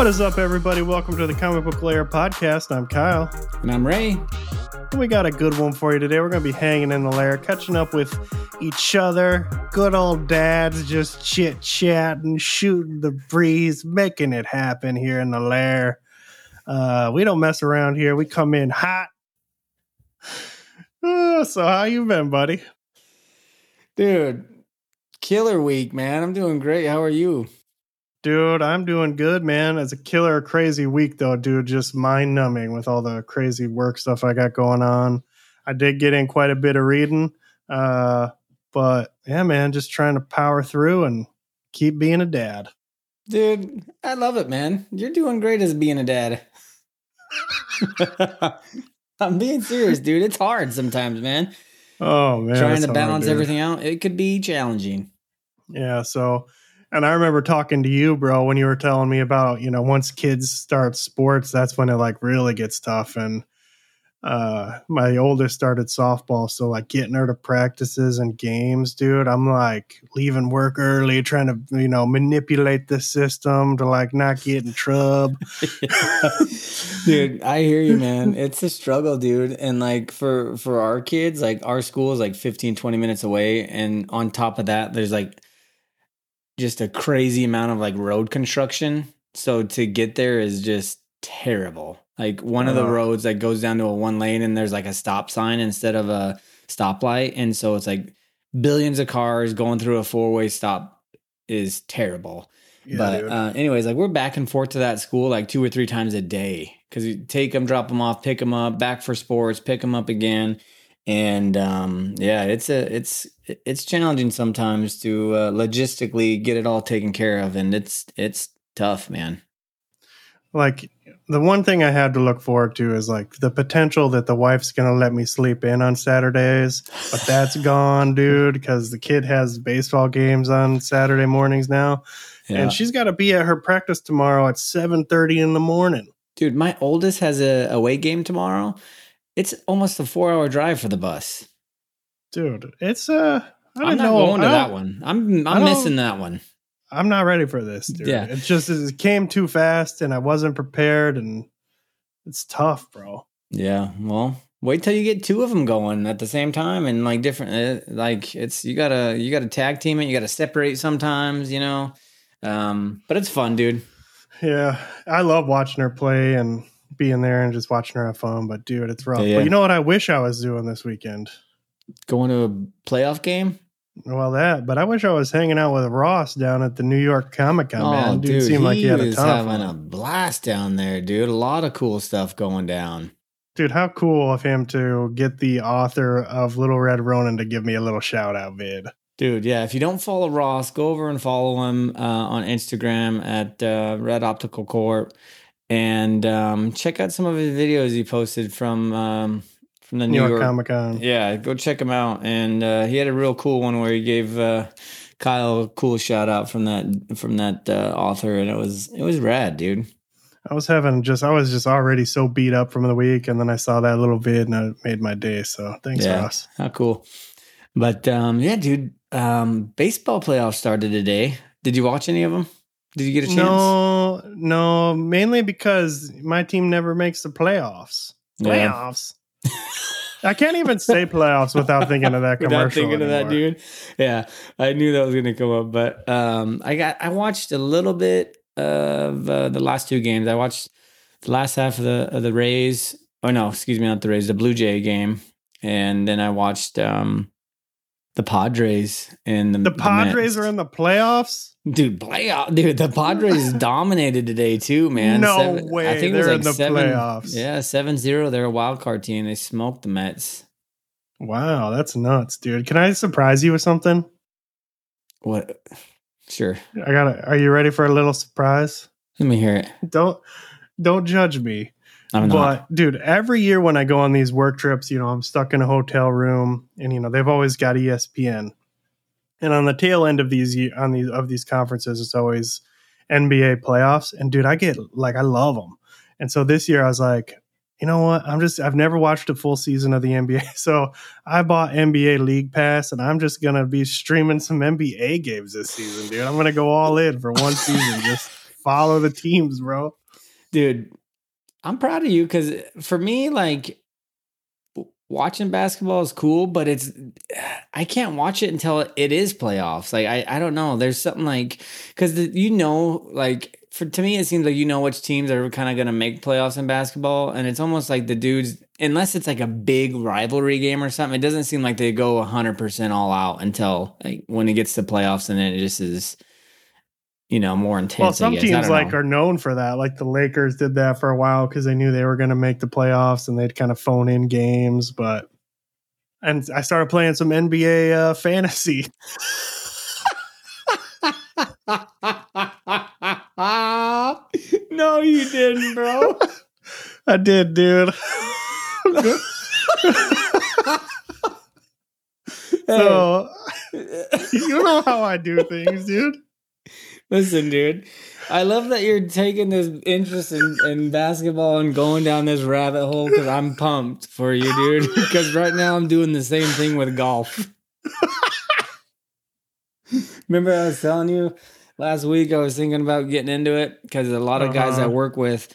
What is up, everybody? Welcome to the Comic Book Lair podcast. I'm Kyle. And I'm Ray. We got a good one for you today. We're going to be hanging in the lair, catching up with each other. Good old dads just chit chatting, shooting the breeze, making it happen here in the lair. Uh, we don't mess around here. We come in hot. Uh, so, how you been, buddy? Dude, killer week, man. I'm doing great. How are you? Dude, I'm doing good, man. It's a killer, crazy week, though, dude. Just mind numbing with all the crazy work stuff I got going on. I did get in quite a bit of reading, uh, but yeah, man, just trying to power through and keep being a dad. Dude, I love it, man. You're doing great as being a dad. I'm being serious, dude. It's hard sometimes, man. Oh man, trying to balance hard, everything out, it could be challenging. Yeah, so and I remember talking to you, bro, when you were telling me about, you know, once kids start sports, that's when it like really gets tough. And uh my oldest started softball, so like getting her to practices and games, dude. I'm like leaving work early, trying to, you know, manipulate the system to like not get in trouble. dude, I hear you, man. It's a struggle, dude. And like for for our kids, like our school is like 15, 20 minutes away. And on top of that, there's like just a crazy amount of like road construction. So to get there is just terrible. Like one of the uh-huh. roads that goes down to a one lane and there's like a stop sign instead of a stoplight. And so it's like billions of cars going through a four way stop is terrible. Yeah, but uh, anyways, like we're back and forth to that school like two or three times a day because you take them, drop them off, pick them up, back for sports, pick them up again and um, yeah, it's a it's it's challenging sometimes to uh, logistically get it all taken care of, and it's it's tough, man. Like the one thing I had to look forward to is like the potential that the wife's gonna let me sleep in on Saturdays, but that's gone, dude, because the kid has baseball games on Saturday mornings now, yeah. and she's got to be at her practice tomorrow at seven thirty in the morning. Dude, my oldest has a away game tomorrow it's almost a four hour drive for the bus. Dude, it's uh I am not know. going to that one. I'm I'm missing that one. I'm not ready for this, dude. Yeah. It just it came too fast and I wasn't prepared and it's tough, bro. Yeah. Well, wait till you get two of them going at the same time and like different uh, like it's you gotta you gotta tag team it you gotta separate sometimes you know um but it's fun dude yeah i love watching her play and being there and just watching her have fun. But dude, it's rough. Yeah. But you know what? I wish I was doing this weekend. Going to a playoff game. Well, that. But I wish I was hanging out with Ross down at the New York Comic Con. Oh, man, dude, dude seemed he like he had a ton having a blast down there, dude. A lot of cool stuff going down. Dude, how cool of him to get the author of Little Red Ronin to give me a little shout out vid. Dude, yeah. If you don't follow Ross, go over and follow him uh, on Instagram at uh, Red Optical Corp and um, check out some of his videos he posted from um, from the New, York, York Comic Con. Yeah, go check him out. And uh, he had a real cool one where he gave uh, Kyle a cool shout out from that from that uh, author, and it was it was rad, dude. I was having just I was just already so beat up from the week, and then I saw that little vid, and it made my day. So thanks, yeah, Ross. How cool! But um, yeah, dude, um, baseball playoffs started today. Did you watch any of them? Did you get a chance? No, no, mainly because my team never makes the playoffs. Playoffs. Yeah. I can't even say playoffs without thinking of that commercial. Without thinking anymore. of that, dude. Yeah, I knew that was going to come up, but um, I got I watched a little bit of uh, the last two games. I watched the last half of the of the Rays. Oh no, excuse me, not the Rays, the Blue Jay game, and then I watched um, the Padres and the, the Padres the are in the playoffs. Dude, playoff, dude. The Padres dominated today too, man. No seven, way. I think They're it was like in the seven, playoffs. Yeah, 7-0. They're a wild card team. They smoked the Mets. Wow, that's nuts, dude. Can I surprise you with something? What? Sure. I got. Are you ready for a little surprise? Let me hear it. Don't don't judge me. I'm not. But dude, every year when I go on these work trips, you know, I'm stuck in a hotel room and you know, they've always got ESPN. And on the tail end of these on these of these conferences, it's always NBA playoffs. And dude, I get like I love them. And so this year I was like, you know what? I'm just I've never watched a full season of the NBA, so I bought NBA League Pass, and I'm just gonna be streaming some NBA games this season, dude. I'm gonna go all in for one season, just follow the teams, bro. Dude, I'm proud of you because for me, like watching basketball is cool, but it's I can't watch it until it is playoffs. Like I I don't know. There's something like because you know like for to me it seems like you know which teams are kind of going to make playoffs in basketball, and it's almost like the dudes unless it's like a big rivalry game or something. It doesn't seem like they go 100 percent all out until like when it gets to playoffs, and then it just is you know, more intense. Well, some teams like know. are known for that. Like the Lakers did that for a while because they knew they were going to make the playoffs and they'd kind of phone in games. But and I started playing some NBA uh, fantasy. no, you didn't, bro. I did, dude. so you know how I do things, dude. Listen, dude. I love that you're taking this interest in, in basketball and going down this rabbit hole because I'm pumped for you, dude. Because right now I'm doing the same thing with golf. Remember, I was telling you last week I was thinking about getting into it because a lot of guys uh-huh. I work with.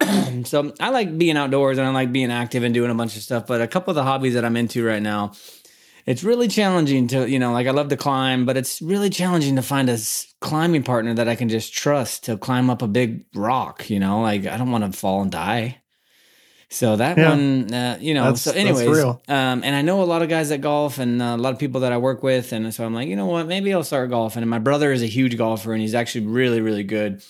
so I like being outdoors and I like being active and doing a bunch of stuff. But a couple of the hobbies that I'm into right now it's really challenging to you know like i love to climb but it's really challenging to find a climbing partner that i can just trust to climb up a big rock you know? Like i don't want to fall and die. So that yeah. one uh, you know that's, so anyways um, and i know a lot of guys that golf and uh, a lot of people that i work with and so i'm like you know what? Maybe i'll start golfing. And my brother is a huge golfer and he's actually really really good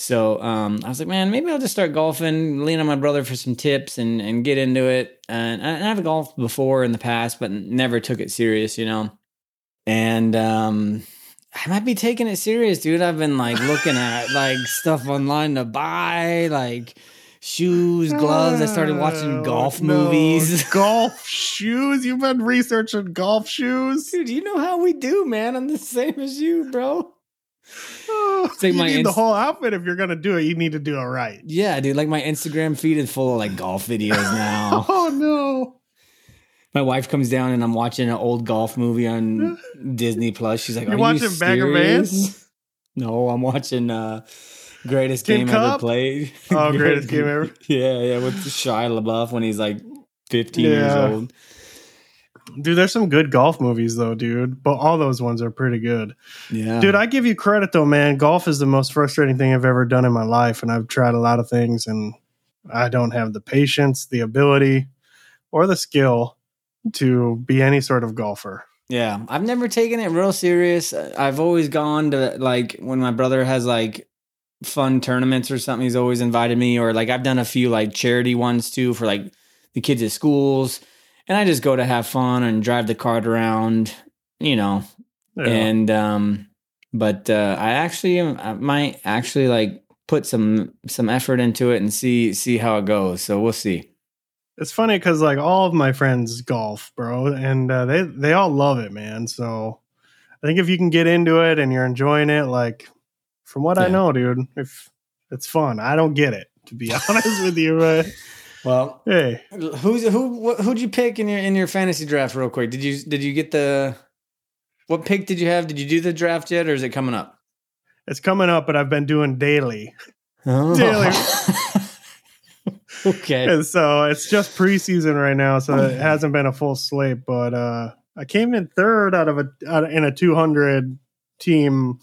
so um, I was like, man, maybe I'll just start golfing, lean on my brother for some tips and, and get into it. And I, I've golfed before in the past, but never took it serious, you know. And um, I might be taking it serious, dude. I've been like looking at like stuff online to buy, like shoes, gloves. I started watching golf no. movies. golf shoes? You've been researching golf shoes? Dude, you know how we do, man. I'm the same as you, bro. It's like you my need inst- the whole outfit if you're gonna do it. You need to do it right. Yeah, dude. Like my Instagram feed is full of like golf videos now. oh no. My wife comes down and I'm watching an old golf movie on Disney Plus. She's like, "Are you watching Bagger Vance?" No, I'm watching uh, Greatest Game Cup? Ever Played. Oh, Greatest Game Ever. yeah, yeah, with Shia LaBeouf when he's like 15 yeah. years old. Dude, there's some good golf movies though, dude. But all those ones are pretty good. Yeah. Dude, I give you credit though, man. Golf is the most frustrating thing I've ever done in my life. And I've tried a lot of things and I don't have the patience, the ability, or the skill to be any sort of golfer. Yeah. I've never taken it real serious. I've always gone to like when my brother has like fun tournaments or something, he's always invited me. Or like I've done a few like charity ones too for like the kids at schools and I just go to have fun and drive the cart around, you know. Yeah. And um but uh I actually I might actually like put some some effort into it and see see how it goes. So we'll see. It's funny cuz like all of my friends golf, bro, and uh, they they all love it, man. So I think if you can get into it and you're enjoying it like from what yeah. I know, dude, if it's fun. I don't get it to be honest with you, but well, hey, who's who? Who'd you pick in your in your fantasy draft? Real quick, did you did you get the what pick did you have? Did you do the draft yet, or is it coming up? It's coming up, but I've been doing daily. Oh. Daily. okay. And so it's just preseason right now, so it hasn't been a full slate. But uh, I came in third out of a out of, in a 200 team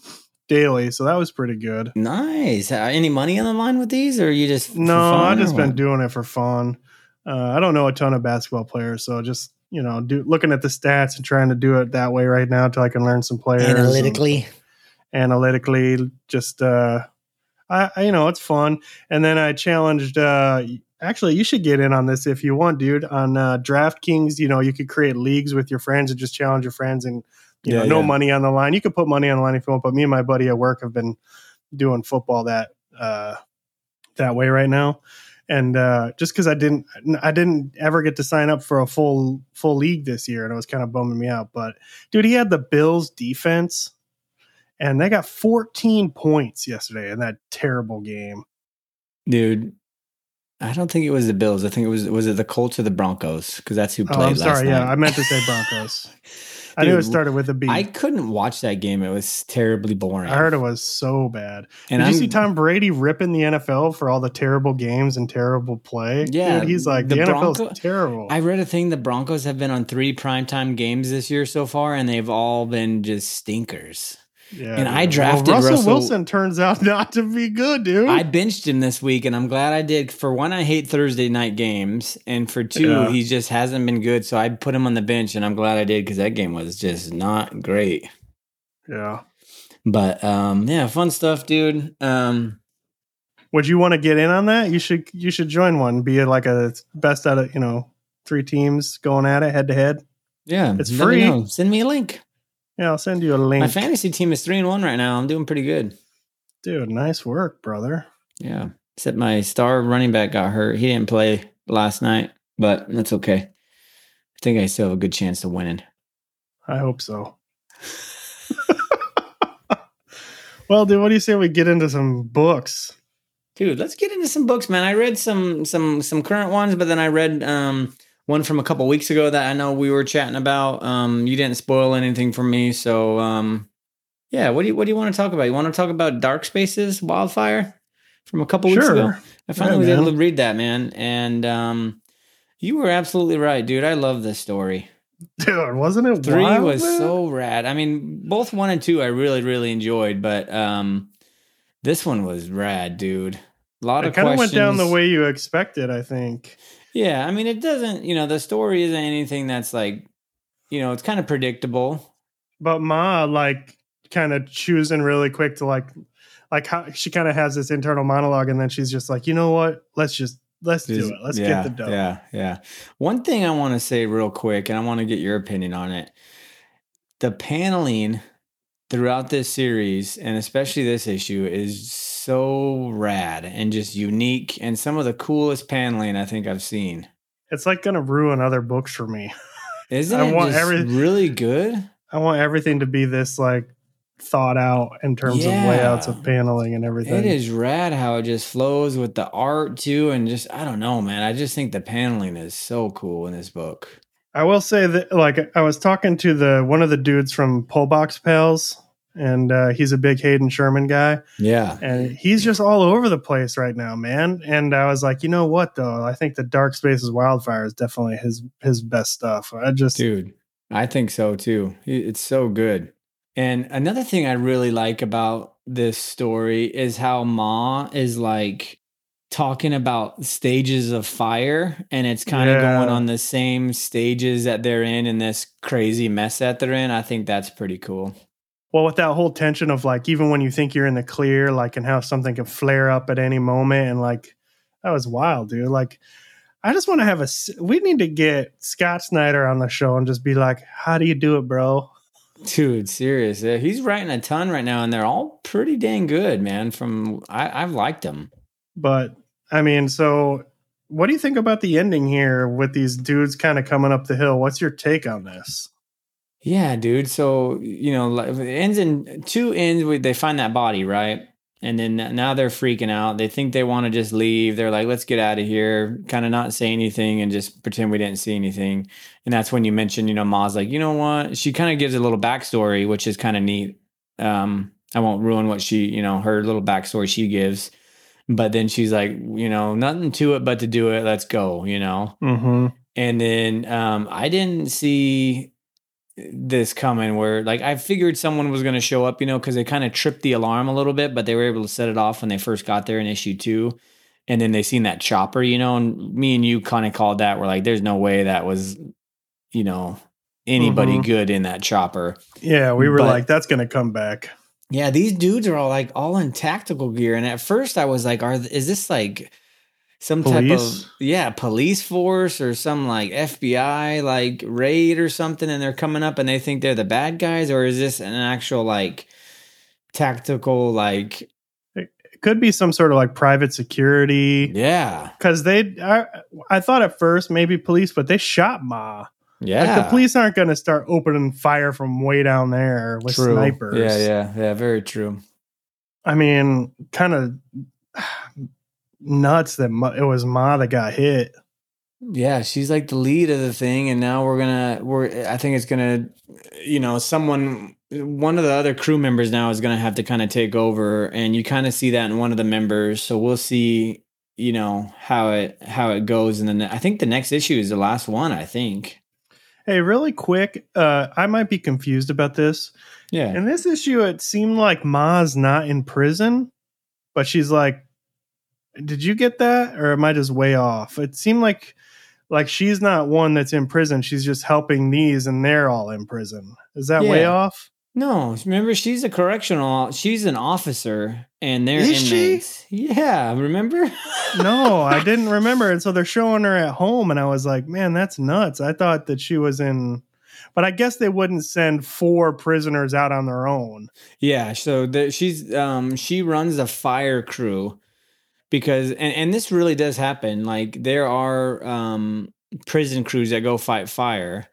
daily, so that was pretty good. Nice. Uh, any money on the line with these, or you just no? I just been doing it for fun. Uh, I don't know a ton of basketball players, so just you know, do looking at the stats and trying to do it that way right now until I can learn some players analytically. Analytically, just uh, I, I, you know, it's fun. And then I challenged. uh Actually, you should get in on this if you want, dude. On uh, DraftKings, you know, you could create leagues with your friends and just challenge your friends and you yeah, know, no yeah. money on the line. You could put money on the line if you want, but me and my buddy at work have been doing football that uh, that way right now. And uh, just because I didn't, I didn't ever get to sign up for a full full league this year, and it was kind of bumming me out. But dude, he had the Bills defense, and they got 14 points yesterday in that terrible game. Dude, I don't think it was the Bills. I think it was was it the Colts or the Broncos because that's who played. Oh, I'm sorry. yeah, I meant to say Broncos. I knew it started with a B. I couldn't watch that game. It was terribly boring. I heard it was so bad. And Did I'm, you see Tom Brady ripping the NFL for all the terrible games and terrible play? Yeah, Dude, he's like the, the Bronco, NFL's terrible. I read a thing. The Broncos have been on three primetime games this year so far, and they've all been just stinkers. Yeah, and I drafted well, Russell, Russell, Wilson. Turns out not to be good, dude. I benched him this week, and I'm glad I did. For one, I hate Thursday night games, and for two, yeah. he just hasn't been good. So I put him on the bench, and I'm glad I did because that game was just not great. Yeah, but um, yeah, fun stuff, dude. Um, would you want to get in on that? You should. You should join one. Be like a best out of you know three teams going at it head to head. Yeah, it's free. Send me a link. Yeah, I'll send you a link. My fantasy team is three and one right now. I'm doing pretty good. Dude, nice work, brother. Yeah. Except my star running back got hurt. He didn't play last night, but that's okay. I think I still have a good chance of winning. I hope so. well, dude, what do you say we get into some books? Dude, let's get into some books, man. I read some some some current ones, but then I read um one from a couple weeks ago that I know we were chatting about. Um, you didn't spoil anything for me, so um, yeah. What do you What do you want to talk about? You want to talk about Dark Spaces Wildfire from a couple weeks ago? I finally yeah, was able to read that, man, and um, you were absolutely right, dude. I love this story. Dude, wasn't it? Three wild, was man? so rad. I mean, both one and two I really, really enjoyed, but um, this one was rad, dude. A lot it of kind of went down the way you expected. I think. Yeah, I mean, it doesn't. You know, the story isn't anything that's like, you know, it's kind of predictable. But Ma, like, kind of choosing really quick to like, like how she kind of has this internal monologue, and then she's just like, you know what? Let's just let's do it. Let's yeah, get the dough. Yeah, yeah. One thing I want to say real quick, and I want to get your opinion on it. The paneling throughout this series, and especially this issue, is so rad and just unique and some of the coolest paneling I think I've seen. It's like going to ruin other books for me. Isn't I it want every, really good? I want everything to be this like thought out in terms yeah. of layouts of paneling and everything. It is rad how it just flows with the art too and just I don't know, man. I just think the paneling is so cool in this book. I will say that like I was talking to the one of the dudes from Pullbox Pals and uh, he's a big Hayden Sherman guy. Yeah, and he's just all over the place right now, man. And I was like, you know what, though? I think the Dark Spaces Wildfire is definitely his his best stuff. I just, dude, I think so too. It's so good. And another thing I really like about this story is how Ma is like talking about stages of fire and it's kind of going on the same stages that they're in in this crazy mess that they're in. I think that's pretty cool. Well, with that whole tension of like, even when you think you're in the clear, like, and how something can flare up at any moment, and like, that was wild, dude. Like, I just want to have a. We need to get Scott Snyder on the show and just be like, "How do you do it, bro?" Dude, serious. He's writing a ton right now, and they're all pretty dang good, man. From I, I've liked them. But I mean, so what do you think about the ending here with these dudes kind of coming up the hill? What's your take on this? Yeah, dude. So you know, it ends in two ends with they find that body, right? And then now they're freaking out. They think they want to just leave. They're like, "Let's get out of here," kind of not say anything and just pretend we didn't see anything. And that's when you mention, you know, Ma's like, you know what? She kind of gives a little backstory, which is kind of neat. Um, I won't ruin what she, you know, her little backstory she gives. But then she's like, you know, nothing to it but to do it. Let's go, you know. Mm-hmm. And then um, I didn't see this coming where like I figured someone was going to show up, you know, because they kind of tripped the alarm a little bit, but they were able to set it off when they first got there in issue two. And then they seen that chopper, you know, and me and you kind of called that. We're like, there's no way that was, you know, anybody mm-hmm. good in that chopper. Yeah, we were but, like, that's going to come back. Yeah, these dudes are all like all in tactical gear. And at first I was like, are is this like some police? type of yeah police force or some like FBI like raid or something, and they're coming up and they think they're the bad guys, or is this an actual like tactical like? It could be some sort of like private security. Yeah, because they I, I thought at first maybe police, but they shot Ma. Yeah, like the police aren't going to start opening fire from way down there with true. snipers. Yeah, yeah, yeah. Very true. I mean, kind of nuts that it was Ma that got hit. Yeah, she's like the lead of the thing, and now we're gonna we're I think it's gonna you know, someone one of the other crew members now is gonna have to kind of take over, and you kind of see that in one of the members. So we'll see, you know, how it how it goes, and then I think the next issue is the last one. I think. Hey, really quick, uh, I might be confused about this. Yeah. In this issue, it seemed like Ma's not in prison, but she's like, "Did you get that, or am I just way off?" It seemed like like she's not one that's in prison. She's just helping these, and they're all in prison. Is that yeah. way off? No, remember she's a correctional. She's an officer, and they're Is inmates. She? Yeah, remember? no, I didn't remember. And so they're showing her at home, and I was like, man, that's nuts. I thought that she was in but I guess they wouldn't send four prisoners out on their own. Yeah, so the, she's um she runs a fire crew because and, and this really does happen like there are um, prison crews that go fight fire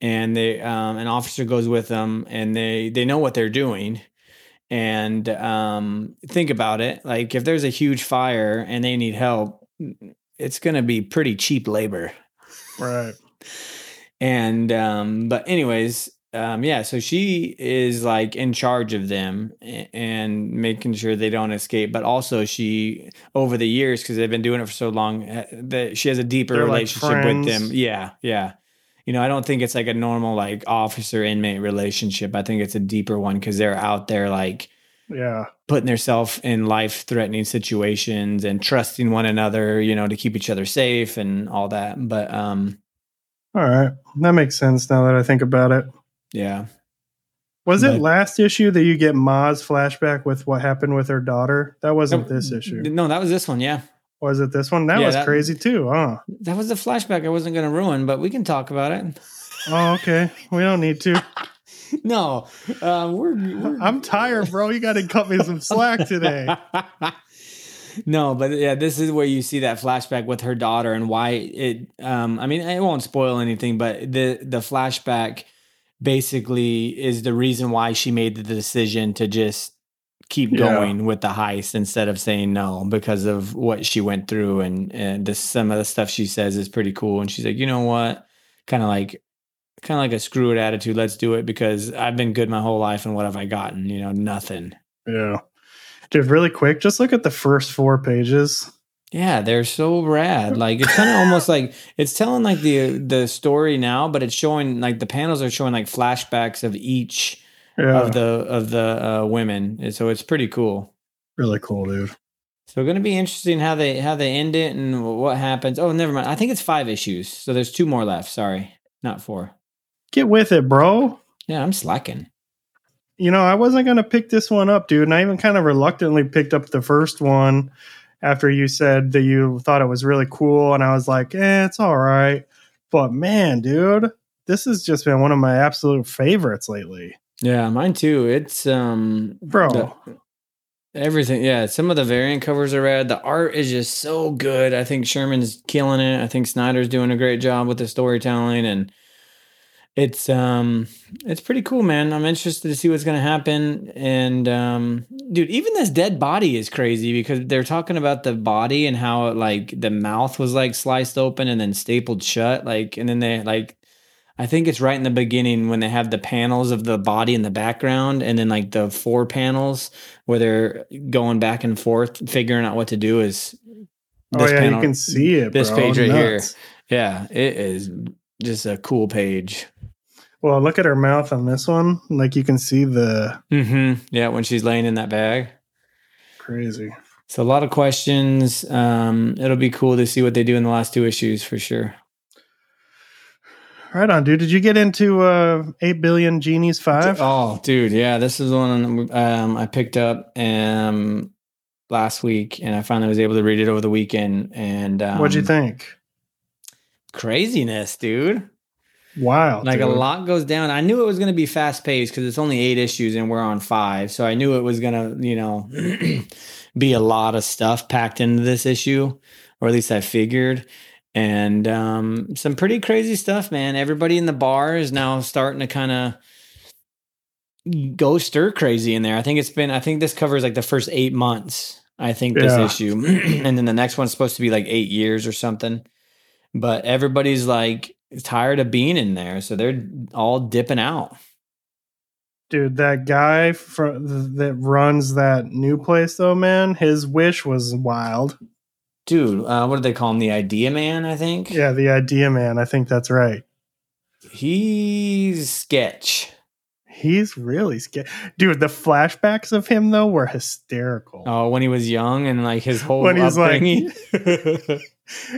and they um, an officer goes with them and they they know what they're doing and um, think about it like if there's a huge fire and they need help it's going to be pretty cheap labor right and um, but anyways um, yeah, so she is like in charge of them and making sure they don't escape. But also, she over the years because they've been doing it for so long, eh, that she has a deeper They're relationship like with them. Yeah, yeah. You know, I don't think it's like a normal like officer inmate relationship. I think it's a deeper one because they're out there like yeah putting themselves in life threatening situations and trusting one another. You know, to keep each other safe and all that. But um, all right, that makes sense now that I think about it. Yeah. Was but, it last issue that you get Ma's flashback with what happened with her daughter? That wasn't this issue. No, that was this one. Yeah. Was it this one? That yeah, was that, crazy too, huh? That was the flashback I wasn't going to ruin, but we can talk about it. Oh, okay. We don't need to. no, uh, we're, we're, I'm tired, bro. You got to cut me some slack today. no, but yeah, this is where you see that flashback with her daughter and why it. Um, I mean, it won't spoil anything, but the the flashback basically is the reason why she made the decision to just keep yeah. going with the heist instead of saying no because of what she went through. And and this, some of the stuff she says is pretty cool. And she's like you know what? Kind of like kind of like a screw it attitude. Let's do it because i've been good my whole life and what have i gotten? You know nothing. Yeah. Dude really quick just look at the first four pages. Yeah, they're so rad. Like it's kind of almost like it's telling like the the story now, but it's showing like the panels are showing like flashbacks of each yeah. of the of the uh, women. So it's pretty cool. Really cool, dude. So going to be interesting how they how they end it and what happens. Oh, never mind. I think it's five issues. So there's two more left. Sorry, not four. Get with it, bro. Yeah, I'm slacking. You know, I wasn't going to pick this one up, dude, and I even kind of reluctantly picked up the first one after you said that you thought it was really cool, and I was like, eh, it's all right. But man, dude, this has just been one of my absolute favorites lately. Yeah, mine too. It's um bro. The, everything. Yeah, some of the variant covers are rad. The art is just so good. I think Sherman's killing it. I think Snyder's doing a great job with the storytelling and it's um it's pretty cool man i'm interested to see what's gonna happen and um dude even this dead body is crazy because they're talking about the body and how it, like the mouth was like sliced open and then stapled shut like and then they like i think it's right in the beginning when they have the panels of the body in the background and then like the four panels where they're going back and forth figuring out what to do is oh yeah panel, you can see it this bro. page right Nuts. here yeah it is just a cool page well, look at her mouth on this one. Like you can see the. Mm-hmm. Yeah, when she's laying in that bag. Crazy. So a lot of questions. Um, it'll be cool to see what they do in the last two issues for sure. Right on, dude. Did you get into uh, Eight Billion Genies Five? Oh, dude, yeah. This is one um, I picked up um, last week, and I finally was able to read it over the weekend. And um, what'd you think? Craziness, dude. Wow. Like dude. a lot goes down. I knew it was going to be fast paced because it's only eight issues and we're on five. So I knew it was going to, you know, be a lot of stuff packed into this issue, or at least I figured. And um, some pretty crazy stuff, man. Everybody in the bar is now starting to kind of go stir crazy in there. I think it's been, I think this covers like the first eight months. I think this yeah. issue. and then the next one's supposed to be like eight years or something. but everybody's like tired of being in there, so they're all dipping out. Dude, that guy from that runs that new place, though, man, his wish was wild. Dude, uh, what do they call him? The Idea Man, I think. Yeah, the Idea Man. I think that's right. He's sketch. He's really scared. Dude, the flashbacks of him though were hysterical. Oh, when he was young and like his whole when he's like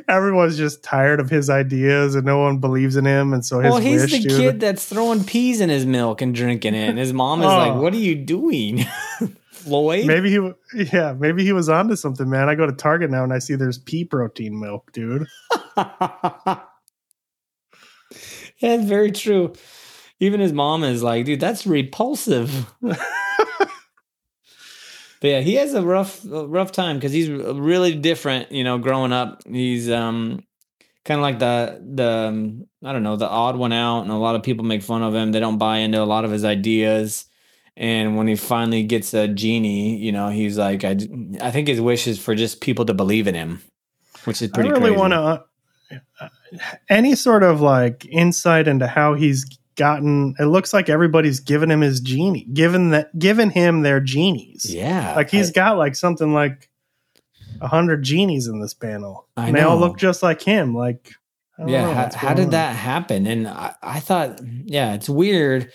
everyone's just tired of his ideas and no one believes in him and so his Well, he's wish, the dude, kid that's throwing peas in his milk and drinking it. And his mom is oh. like, "What are you doing?" Floyd? Maybe he yeah, maybe he was onto something, man. I go to Target now and I see there's pea protein milk, dude. yeah, very true. Even his mom is like, dude, that's repulsive. but yeah, he has a rough, rough time because he's really different. You know, growing up, he's um kind of like the the um, I don't know the odd one out, and a lot of people make fun of him. They don't buy into a lot of his ideas. And when he finally gets a genie, you know, he's like, I, I think his wish is for just people to believe in him, which is pretty. I really want to uh, any sort of like insight into how he's gotten it looks like everybody's given him his genie given that given him their genies yeah like he's I, got like something like a hundred genies in this panel I and know. they all look just like him like yeah how, how, did on. that happen and I, I, thought yeah it's weird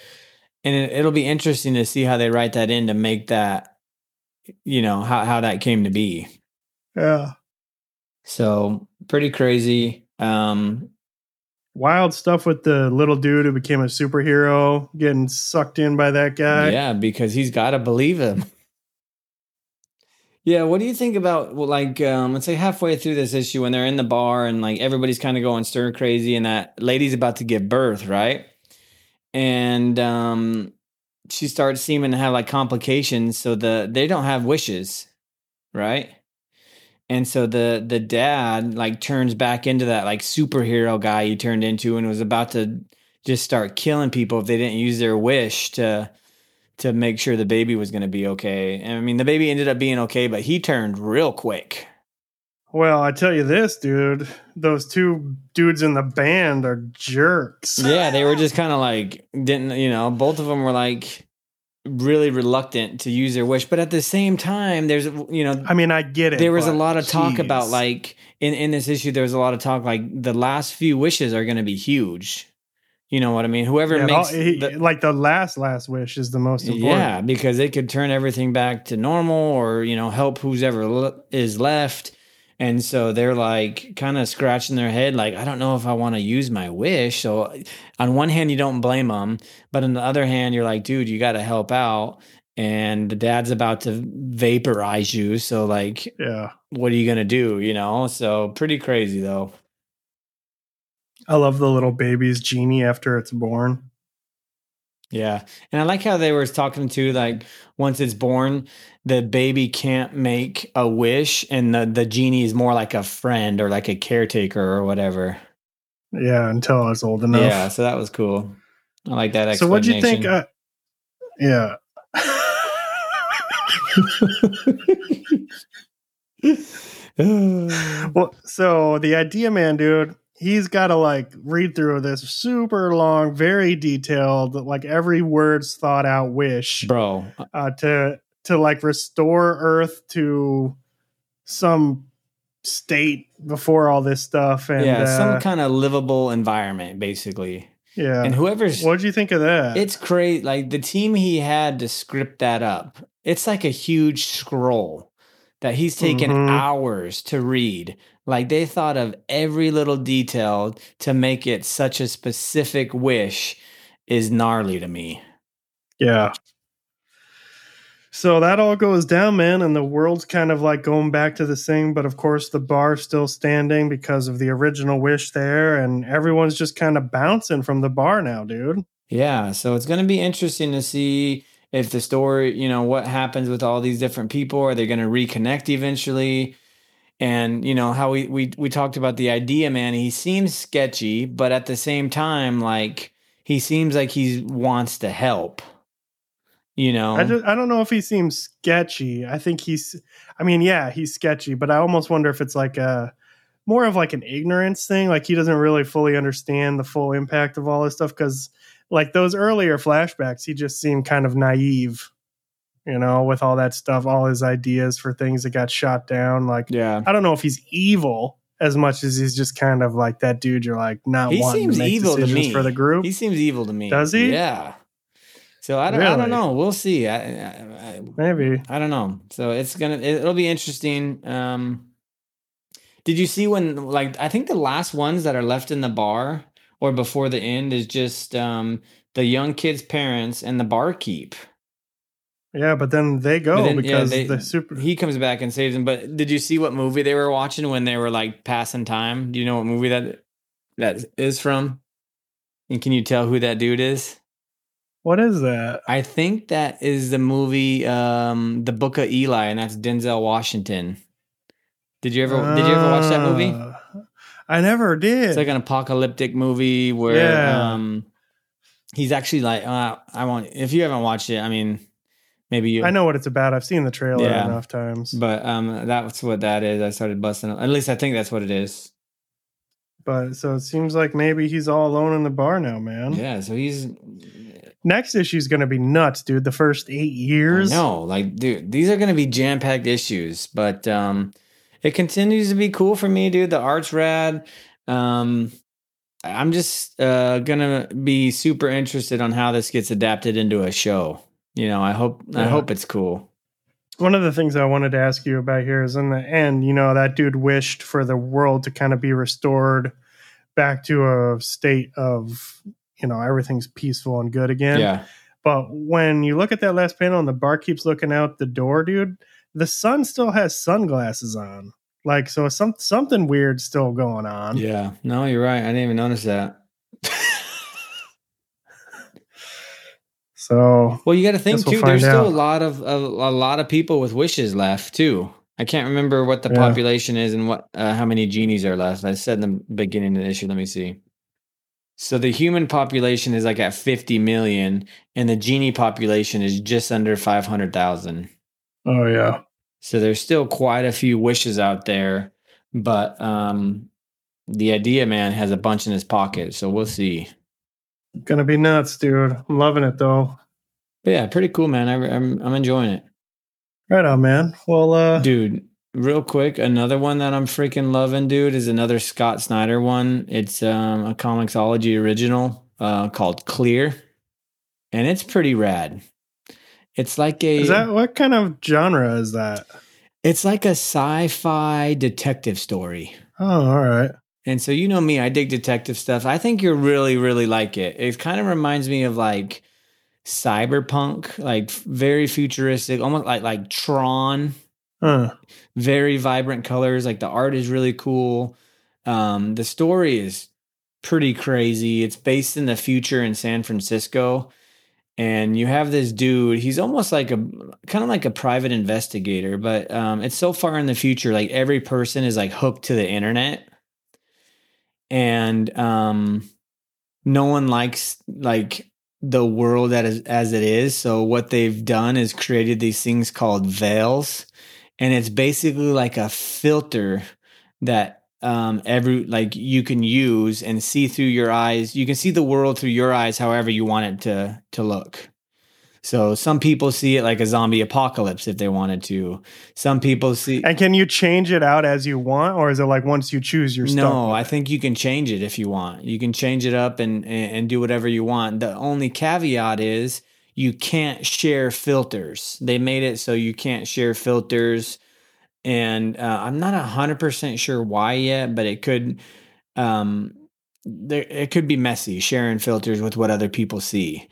and it, it'll be interesting to see how they write that in to make that you know how, how that came to be yeah so pretty crazy um wild stuff with the little dude who became a superhero getting sucked in by that guy. Yeah, because he's got to believe him. Yeah, what do you think about well, like um, let's say halfway through this issue when they're in the bar and like everybody's kind of going stir crazy and that lady's about to give birth, right? And um, she starts seeming to have like complications, so the they don't have wishes, right? and so the the dad like turns back into that like superhero guy he turned into and was about to just start killing people if they didn't use their wish to to make sure the baby was going to be okay. And I mean, the baby ended up being okay, but he turned real quick. Well, I tell you this, dude, those two dudes in the band are jerks. Yeah, they were just kind of like didn't, you know, both of them were like really reluctant to use their wish. But at the same time there's you know i mean i get it there was a lot of talk geez. about like in in this issue there was a lot of talk like the last few wishes are going to be huge. You know what i mean? Whoever yeah, makes he, the, like the last last wish is the most important. yeah because it could turn everything back to normal or you know help who's ever is left and so they're like kind of scratching their head, like, I don't know if I want to use my wish. So, on one hand, you don't blame them. But on the other hand, you're like, dude, you got to help out. And the dad's about to vaporize you. So, like, yeah, what are you going to do? You know? So, pretty crazy, though. I love the little baby's genie after it's born. Yeah. And I like how they were talking to like once it's born, the baby can't make a wish and the, the genie is more like a friend or like a caretaker or whatever. Yeah, until I was old enough. Yeah, so that was cool. I like that So what'd you think? Uh, yeah. well, so the idea man dude he's got to like read through this super long, very detailed, like every word's thought out wish, bro, uh, to to like restore Earth to some state before all this stuff and yeah, uh, some kind of livable environment, basically. Yeah. And whoever's what do you think of that? It's crazy. Like the team he had to script that up. It's like a huge scroll that he's taken mm-hmm. hours to read like they thought of every little detail to make it such a specific wish is gnarly to me. Yeah. So that all goes down, man, and the world's kind of like going back to the same, but of course the bar's still standing because of the original wish there, and everyone's just kind of bouncing from the bar now, dude. Yeah, so it's going to be interesting to see if the story, you know, what happens with all these different people. Are they going to reconnect eventually? and you know how we we we talked about the idea man he seems sketchy but at the same time like he seems like he wants to help you know I, just, I don't know if he seems sketchy i think he's i mean yeah he's sketchy but i almost wonder if it's like a more of like an ignorance thing. Like he doesn't really fully understand the full impact of all this stuff because, like those earlier flashbacks, he just seemed kind of naive, you know, with all that stuff, all his ideas for things that got shot down. Like, Yeah. I don't know if he's evil as much as he's just kind of like that dude. You're like not He wanting seems to make evil to me. for the group. He seems evil to me. Does he? Yeah. So I don't, I don't know. We'll see. I, I, Maybe. I, I don't know. So it's gonna it'll be interesting. Um, did you see when like I think the last ones that are left in the bar or before the end is just um the young kids' parents and the barkeep. Yeah, but then they go then, yeah, because they- the super. He comes back and saves them. But did you see what movie they were watching when they were like passing time? Do you know what movie that that is from? And can you tell who that dude is? what is that? I think that is the movie um The Book of Eli and that's Denzel Washington. Did you ever did you ever watch that movie? I never did. It's like an apocalyptic movie where Yeah. um he's actually like uh, I want if you haven't watched it, I mean maybe you I know what it's about. I've seen the trailer Yeah. enough times. but um that's what that is. I started busting at least I think that's what it is. But so it seems like maybe he's all alone in the bar now, man. Yeah, so he's Next issue's going to be nuts, dude. The first eight years. No, like, dude, these are going to be jam packed issues, but um, it continues to be cool for me, dude. The art's rad. Um, I'm just uh, gonna be super interested on how this gets adapted into a show. You know, I hope I hope it's cool. One of the things I wanted to ask you about here is in the end, you know, that dude wished for the world to kind of be restored back to a state of, you know, everything's peaceful and good again. yeah, But when you look at that last panel and the bar keeps looking out the door, dude, the sun still has sunglasses on. Like, so some something weird still going on. yeah. No, you're right. I didn't even notice that. So Well, you got to think Guess we'll too. There's find still a lot of a, a lot of people with wishes left too. I can't remember what the Yeah. population is and what uh, how many genies are left. I said in the beginning of the issue. Let me see. So the human population is like at 50 million, and the genie population is just under 500,000. oh yeah. So there's still quite a few wishes out there, but um, the idea man has a bunch in his pocket. So we'll see. Gonna be nuts, dude. I'm loving it though. But yeah, pretty cool, man. I, I'm I'm enjoying it. Right on, man. Well uh Dude, real quick, another one that I'm freaking loving, dude, is another Scott Snyder one. It's um, a Comixology original uh, called Clear, and it's pretty rad. It's like a is that what kind of genre is that? it's like a sci-fi detective story. Oh, all right. And so you know me, I dig detective stuff. I think you'll really, really like it. It kind of reminds me of like cyberpunk, like very futuristic, almost like like Tron. Huh. very vibrant colors like the art is really cool um the story is pretty crazy it's based in the future in san francisco and you have this dude he's almost like a kind of like a private investigator but um it's so far in the future like every person is like hooked to the internet. And um no one likes like the world that is as it is. So what they've done is created these things called veils. And it's basically like a filter that um every like you can use and see through your eyes you can see the world through your eyes however you want it to to look so some people see it like a zombie apocalypse if they wanted to some people see And can you change it out as you want, or is it like once you choose your no, I think you can change it if you want. You can change it up and and do whatever you want. The only caveat is you can't share filters. They made it so you can't share filters, and uh, I'm not hundred percent sure why yet, but it could. Um, there it could be messy sharing filters with what other people see,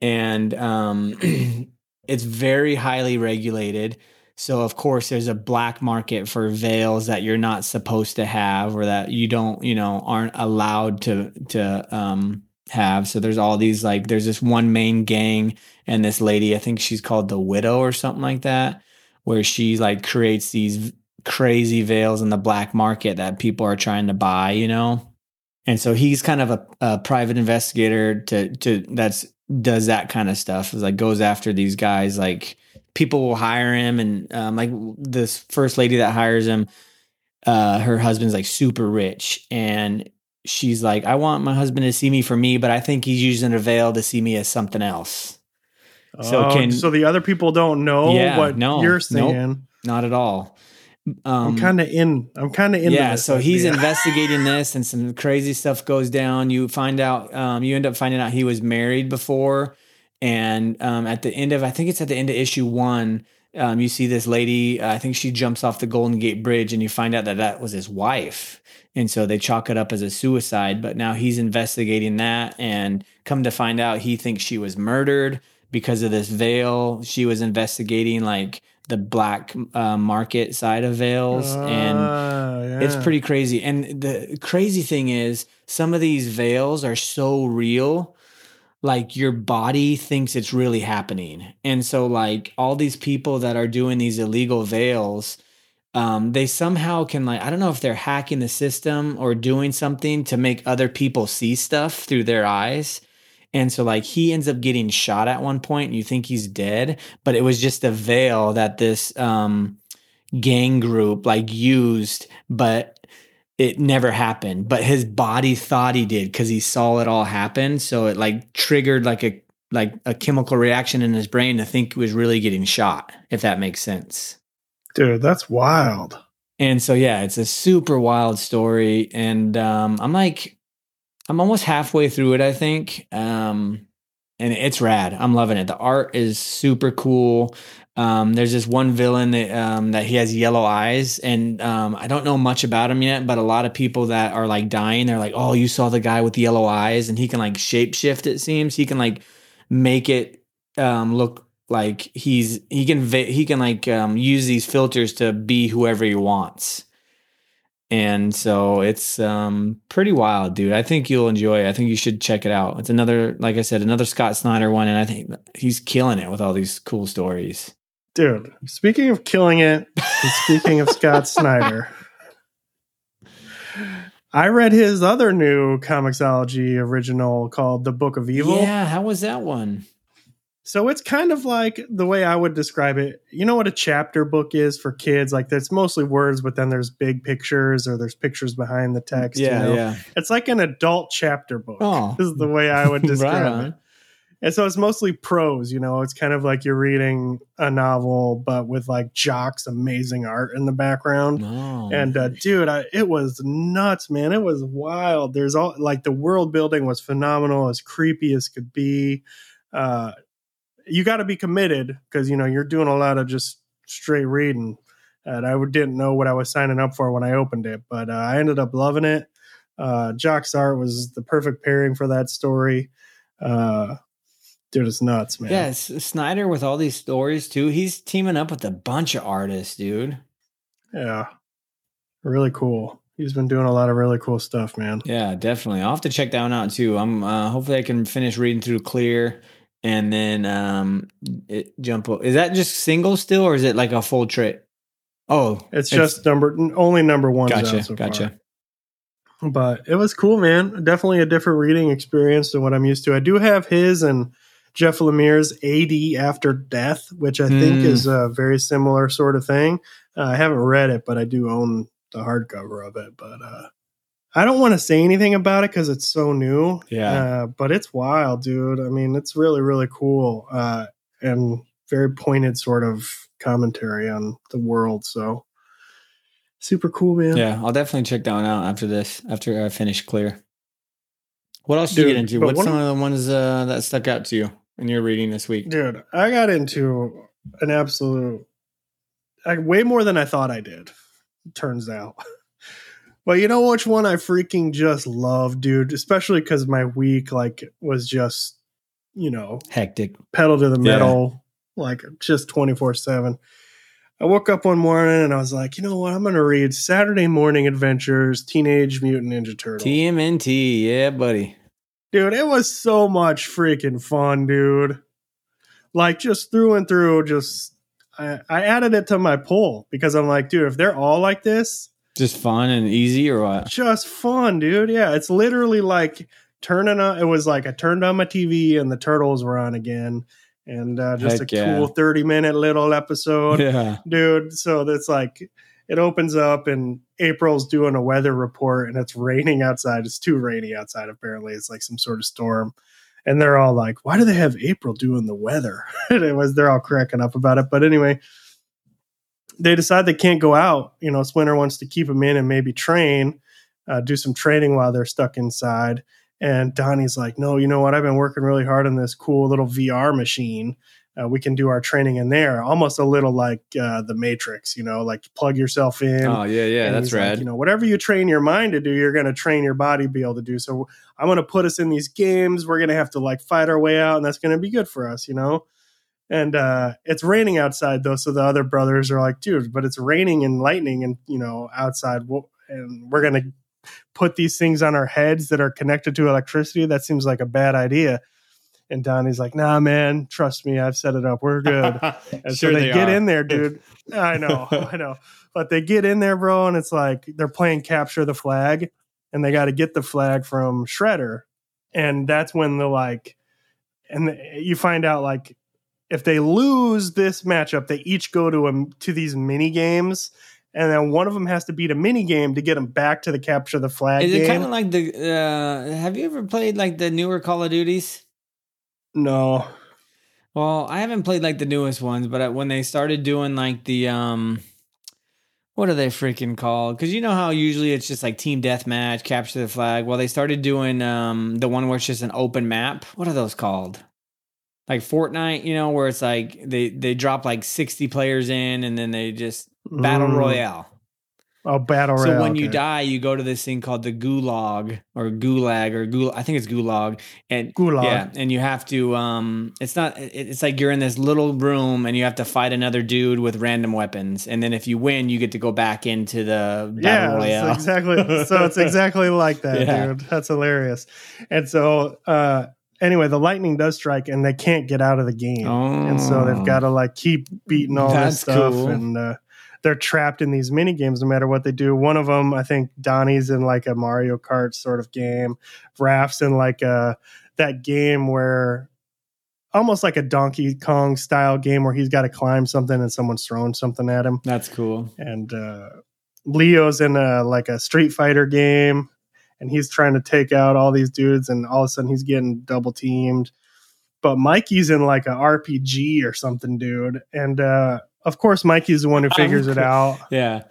and um, it's very highly regulated. So of course there's a black market for veils that you're not supposed to have or that you don't, you know, aren't allowed to to um have. So there's all these like there's this one main gang and this lady, I think she's called the widow or something like that, where she like creates these crazy veils in the black market that people are trying to buy, you know. And so he's kind of a, a private investigator to to that's does that kind of stuff. Is like goes after these guys like people will hire him and um, like this first lady that hires him uh, her husband's like super rich, and she's like, I want my husband to see me for me, but I think he's using a veil to see me as something else. So oh, can so the other people don't know yeah, what no, you're saying? Nope, not at all. Um, I'm kind of in. I'm kind of in. Yeah. So he's investigating this, and some crazy stuff goes down. You find out. Um, you end up finding out he was married before, and um, at the end of, I think it's at the end of issue one. Um, you see this lady. Uh, I think she jumps off the Golden Gate Bridge, and you find out that that was his wife. And so they chalk it up as a suicide. But now he's investigating that, and come to find out, he thinks she was murdered because of this veil. She was investigating like the black uh, market side of veils, uh, and yeah. it's pretty crazy. And the crazy thing is, some of these veils are so real like your body thinks it's really happening. And so like all these people that are doing these illegal veils, um, they somehow can like I don't know if they're hacking the system or doing something to make other people see stuff through their eyes. And so like he ends up getting shot at one point and you think he's dead, but it was just a veil that this um gang group like used, but it never happened. But his body thought he did because he saw it all happen. So it like triggered like a like a chemical reaction in his brain to think he was really getting shot, if that makes sense. Dude, that's wild. And so yeah, it's a super wild story. And um I'm like I'm almost halfway through it, I think. Um, and it's rad. I'm loving it. The art is super cool. Um, there's this one villain that um, that he has yellow eyes, and um, I don't know much about him yet. But a lot of people that are like dying, they're like, "Oh, you saw the guy with the yellow eyes, and he can like shapeshift. It seems he can like make it um, look like he's he can he can like um, use these filters to be whoever he wants." And so it's um, pretty wild, dude. I think you'll enjoy it. I think you should check it out. It's another, like I said, another Scott Snyder one, and I think he's killing it with all these cool stories. Dude, speaking of killing it, speaking of Scott Snyder, I read his other new Comixology original called The Book of Evil. Yeah, how was that one? So it's kind of like the way I would describe it. You know what a chapter book is for kids? Like it's mostly words, but then there's big pictures or there's pictures behind the text. Yeah, you know? yeah. It's like an adult chapter book. Oh, is the way I would describe right it. And so it's mostly prose. You know, it's kind of like you're reading a novel, but with like Jock's amazing art in the background. Oh. And uh, dude, I, it was nuts, man. It was wild. There's all like the world building was phenomenal, as creepy as could be. Uh, you got to be committed because you know you're doing a lot of just straight reading. And I didn't know what I was signing up for when I opened it, but uh, I ended up loving it. Uh, Jock's art was the perfect pairing for that story. Uh, dude, it's nuts, man. Yeah, Snyder with all these stories too. He's teaming up with a bunch of artists, dude. Yeah, really cool. He's been doing a lot of really cool stuff, man. Yeah, definitely. I'll have to check that one out too. I'm uh, hopefully I can finish reading through Clear and then um it jump is that just single still or is it like a full trip oh it's, it's just number only number one gotcha so gotcha far. but it was cool man definitely a different reading experience than what i'm used to i do have his and jeff lemire's ad after death which i mm. think hmm. is a very similar sort of thing uh, i haven't read it but i do own the hardcover of it but uh I don't want to say anything about it because it's so new. Yeah. Uh, but it's wild, dude. I mean, it's really, really cool uh, and very pointed sort of commentary on the world. So super cool, man. Yeah, I'll definitely check that one out after this, after I finish Clear. What else did you get into? What's some of the ones uh, that stuck out to you in your reading this week? Dude, I got into an absolute, like, way more than I thought I did, turns out. But you know which one I freaking just love, dude? Especially because my week like was just, you know, hectic, pedal to the metal, yeah. like just twenty four seven. I woke up one morning and I was like, you know what? I'm going to read Saturday Morning Adventures, Teenage Mutant Ninja Turtle. TMNT, yeah, buddy. Dude, it was so much freaking fun, dude. Like just through and through, just I, I added it to my poll because I'm like, dude, if they're all like this, just fun and easy or what? Just fun, dude. Yeah, it's literally like turning on. It was like I turned on my TV and the turtles were on again, and uh, just Heck a yeah. cool thirty minute little episode. Yeah, dude. So that's like it opens up and April's doing a weather report and it's raining outside. It's too rainy outside, apparently. It's like some sort of storm. And they're all like, why do they have April doing the weather? and it was, they're all cracking up about it. But anyway, they decide they can't go out. You know, Splinter wants to keep them in and maybe train, uh, do some training while they're stuck inside. And Donnie's like, no, you know what? I've been working really hard on this cool little VR machine uh, we can do our training in there almost a little like uh, the matrix you know like plug yourself in oh yeah yeah that's rad like, you know whatever you train your mind to do you're going to train your body to be able to do so i'm going to put us in these games we're going to have to like fight our way out and that's going to be good for us you know and uh, it's raining outside though so the other brothers are like dude but it's raining and lightning and you know outside and we're going to put these things on our heads that are connected to electricity that seems like a bad idea and Donnie's like, nah, man, trust me, I've set it up. We're good. And sure so they, they get are. in there, dude. I know, I know. But they get in there, bro, and it's like they're playing capture the flag and they got to get the flag from Shredder. And that's when the like, and the, you find out like if they lose this matchup, they each go to a, to these mini games and then one of them has to beat a mini game to get them back to the capture the flag. Is it kind of like the? Uh, have you ever played like the newer Call of Duties? No. Well, I haven't played like the newest ones, but when they started doing like the um what are they freaking called? Because you know how usually it's just like team deathmatch, capture the flag. Well, they started doing um the one where it's just an open map. What are those called? Like Fortnite, you know, where it's like they they drop like sixty players in and then they just battle mm. royale. Oh, battle royale. So when okay. you die, you go to this thing called the gulag or gulag or gul. I think it's gulag. And gulag. Yeah, and you have to. Um, it's not. It's like you're in this little room and you have to fight another dude with random weapons. And then if you win, you get to go back into the battle yeah, royale. exactly. so it's exactly like that, yeah. dude. That's hilarious. And so. uh anyway, the lightning does strike and they can't get out of the game, oh, and so they've got to like keep beating all this stuff. Cool. And uh, they're trapped in these mini games no matter what they do. One of them, I think Donnie's in like a Mario Kart sort of game. Raph's in like a that game where almost like a Donkey Kong style game where he's got to climb something and someone's throwing something at him. That's cool. And uh, Leo's in a like a Street Fighter game and he's trying to take out all these dudes and all of a sudden he's getting double teamed. But Mikey's in like a RPG or something, dude. And uh of course, Mikey's the one who figures it out. Yeah.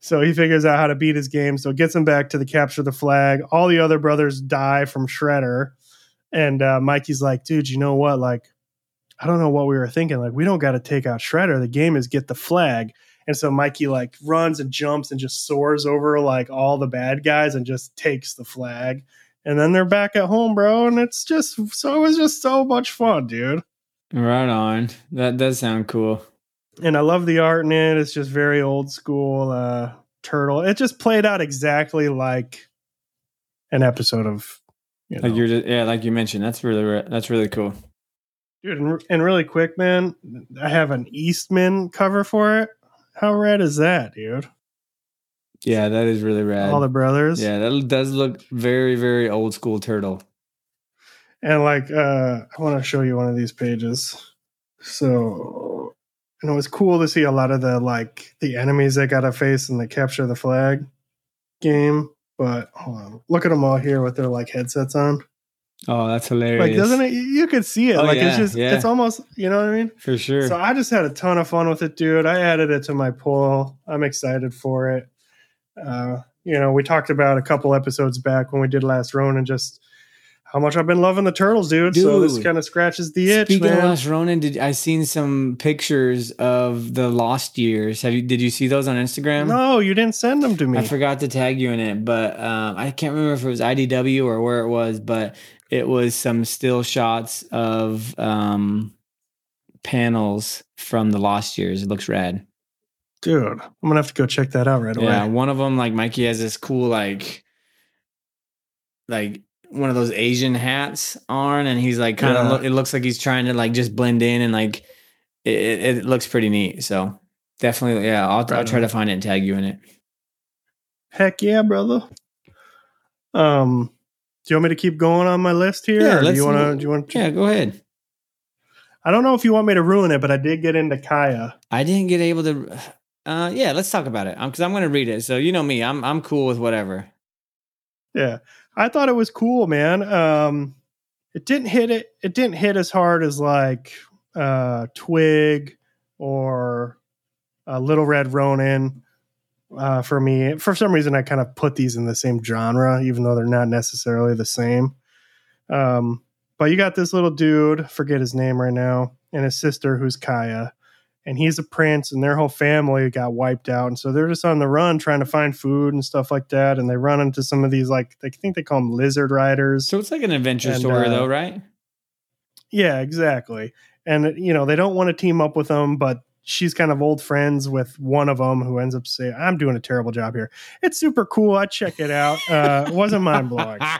So he figures out how to beat his game. So gets him back to the capture the flag. All the other brothers die from Shredder. And uh, Mikey's like, dude, you know what? Like, I don't know what we were thinking. Like, we don't got to take out Shredder. The game is get the flag. And so Mikey like runs and jumps and just soars over like all the bad guys and just takes the flag. And then they're back at home, bro. And it's just so it was just so much fun, dude. Right on. That does sound cool and I love the art in it. It's just very old school uh, turtle. It just played out exactly like an episode of you know. like you're just, yeah, like you mentioned. That's really that's really cool, dude. And, and really quick, man, I have an Eastman cover for it. How rad is that, dude? Yeah, that is really rad. All the brothers. Yeah, that does look very, very old school turtle. And like, uh, I want to show you one of these pages. So and it was cool to see a lot of the like the enemies they got to face in the capture the flag game. But hold on, look at them all here with their like headsets on. Oh, that's hilarious! Like, doesn't it? You could see it. Oh, like, yeah, it's just, yeah. it's almost, you know what I mean? For sure. So I just had a ton of fun with it, dude. I added it to my poll. I'm excited for it. Uh, you know, we talked about a couple episodes back when we did last Ronin, just how much I've been loving the turtles, dude. dude so this kind of scratches the itch. Speaking man. of Last Ronin, did I seen some pictures of the Lost Years? Have you? Did you see those on Instagram? No, you didn't send them to me. I forgot to tag you in it, but um, I can't remember if it was IDW or where it was, but it was some still shots of um, panels from the Lost Years. It looks rad, dude. I'm gonna have to go check that out right away. Yeah, one of them, like Mikey, has this cool like like one of those Asian hats on, and he's like kind of. Yeah. Look, it looks like he's trying to like just blend in, and like it, it looks pretty neat. So definitely, yeah, I'll, right I'll try to find it and tag you in it. Heck yeah, brother. Um, do you want me to keep going on my list here? Yeah, do you want to? Do you want? Yeah, go ahead. I don't know if you want me to ruin it, but I did get into Kaya. I didn't get able to. Uh, yeah, let's talk about it because I'm going to read it. So you know me, I'm I'm cool with whatever. Yeah, I thought it was cool, man. Um, it didn't hit it. It didn't hit as hard as like uh, Twig or uh, Little Red Ronin. Uh, for me, for some reason, I kind of put these in the same genre, even though they're not necessarily the same. Um, but you got this little dude, forget his name right now, and his sister who's Kaya, and he's a prince, and their whole family got wiped out, and so they're just on the run trying to find food and stuff like that, and they run into some of these like they think they call them lizard riders. So it's like an adventure and, story, uh, though, right? Yeah, exactly. And you know they don't want to team up with them, but she's kind of old friends with one of them who ends up saying, "I'm doing a terrible job here." It's super cool. I check it out. Uh, it wasn't mind blowing.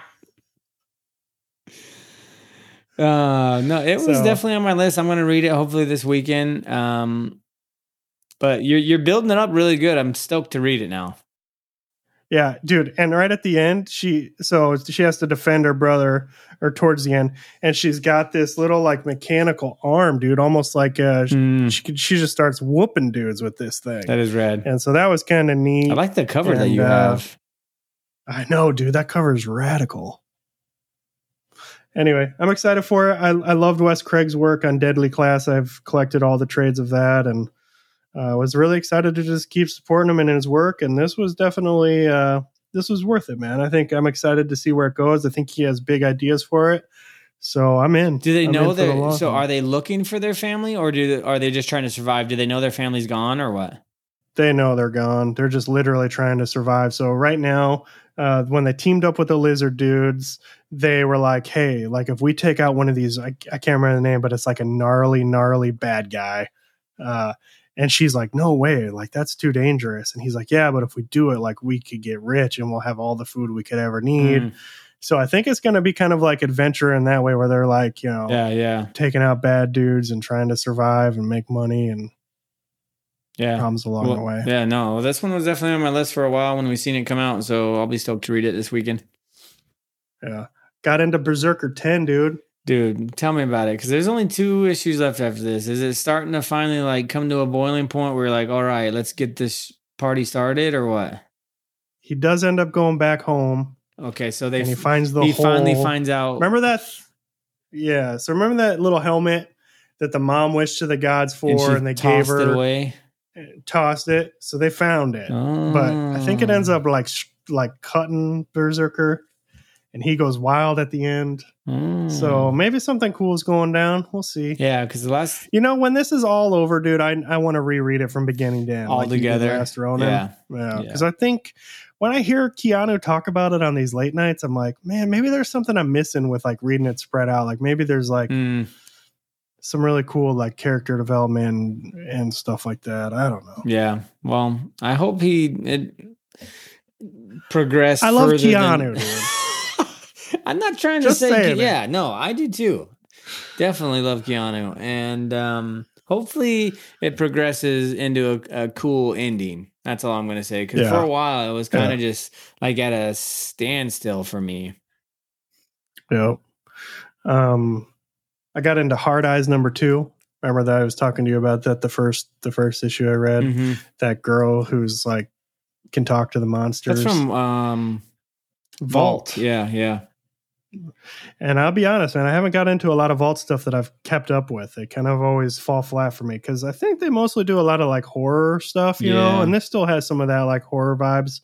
Uh, no, it was so, definitely on my list. I'm going to read it hopefully this weekend. Um, but you're you're building it up really good. I'm stoked to read it now. Yeah, dude. And right at the end, she so she has to defend her brother, or towards the end, and she's got this little like mechanical arm, dude, almost like uh, mm. she she just starts whooping dudes with this thing. That is rad. And so that was kind of neat. I like the cover and, that you uh, have. I know, dude. That cover is radical anyway, I'm excited for it. I, I loved Wes Craig's work on Deadly Class. I've collected all the trades of that and uh, was really excited to just keep supporting him in his work. And this was definitely uh, this was worth it, man. I think I'm excited to see where it goes. I think he has big ideas for it. So I'm in. Do they I'm know that? So are they looking for their family, or do are they just trying to survive? Do they know their family's gone, or what? They know they're gone. They're just literally trying to survive. So right now, uh, when they teamed up with the lizard dudes, they were like, "Hey, like if we take out one of these, I, I can't remember the name, but it's like a gnarly, gnarly bad guy." Uh, and she's like, "No way, like that's too dangerous." And he's like, "Yeah, but if we do it, like we could get rich and we'll have all the food we could ever need." Mm. So I think it's going to be kind of like adventure in that way, where they're like, you know, yeah, yeah, taking out bad dudes and trying to survive and make money and yeah problems along well, the way. Yeah, no, this one was definitely on my list for a while when we seen it come out, so I'll be stoked to read it this weekend. Yeah, got into Berserker ten, dude. Dude, tell me about it because there's only two issues left after this. Is it starting to finally like come to a boiling point where you're like, all right, let's get this party started, or what? He does end up going back home. Okay, so they and he finds the he finally finds out. Remember that? Yeah. So remember that little helmet that the mom wished to the gods for, and, and they gave her away eh, tossed it, so they found it. Oh. But I think it ends oh. up oh. like like cutting Berserker, and he goes wild at the end. Mm. So maybe something cool is going down. We'll see. Yeah, because the last, you know, when this is all over, dude, I I want to reread it from beginning to end, all like together. Last Ronin. Yeah, yeah. Because yeah. I think when I hear Keanu talk about it on these late nights, I'm like, man, maybe there's something I'm missing with like reading it spread out. Like maybe there's like. Mm some really cool like character development and stuff like that. I don't know. Yeah. Well, I hope he it progressed. I love Keanu, than... dude. I'm not trying Just to say, yeah, no, I do too. Definitely love Keanu, and um, hopefully it progresses into a, a cool ending. That's all I'm going to say. Because yeah. for a while it was kind of yeah. just like at a standstill for me. Yep. Um, I got into Heart Eyes number two. Remember that I was talking to you about that the first the first issue I read. Mm-hmm. That girl who's like can talk to the monsters. That's from um, Vault. Vault. Yeah, yeah. And I'll be honest, man, I haven't got into a lot of Vault stuff that I've kept up with. They kind of always fall flat for me because I think they mostly do a lot of like horror stuff, you yeah. know, and this still has some of that like horror vibes.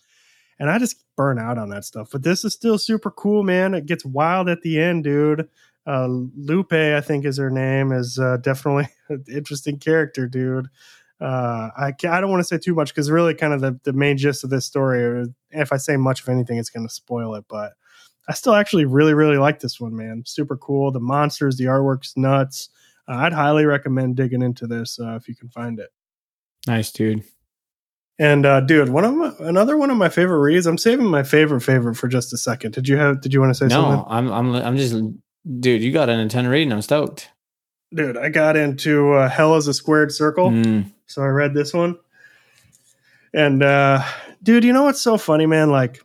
And I just burn out on that stuff. But this is still super cool, man. It gets wild at the end, dude uh, Lupe, I think is her name, is uh, definitely an interesting character, dude. Uh, I I don't want to say too much because really, kind of the, the main gist of this story. If I say much of anything, it's going to spoil it. But I still actually really really like this one, man. Super cool. The monsters, the artwork's nuts. Uh, I'd highly recommend digging into this uh, if you can find it. Nice, dude. And uh, dude, one of my, another one of my favorite reads. I'm saving my favorite favorite for just a second. Did you have? Did you want to say no, something? No, I'm I'm I'm just Dude, you got an Nintendo reading. I'm stoked. Dude, I got into uh, Hell is a Squared Circle. Mm. So I read this one. And, uh, dude, you know what's so funny, man? Like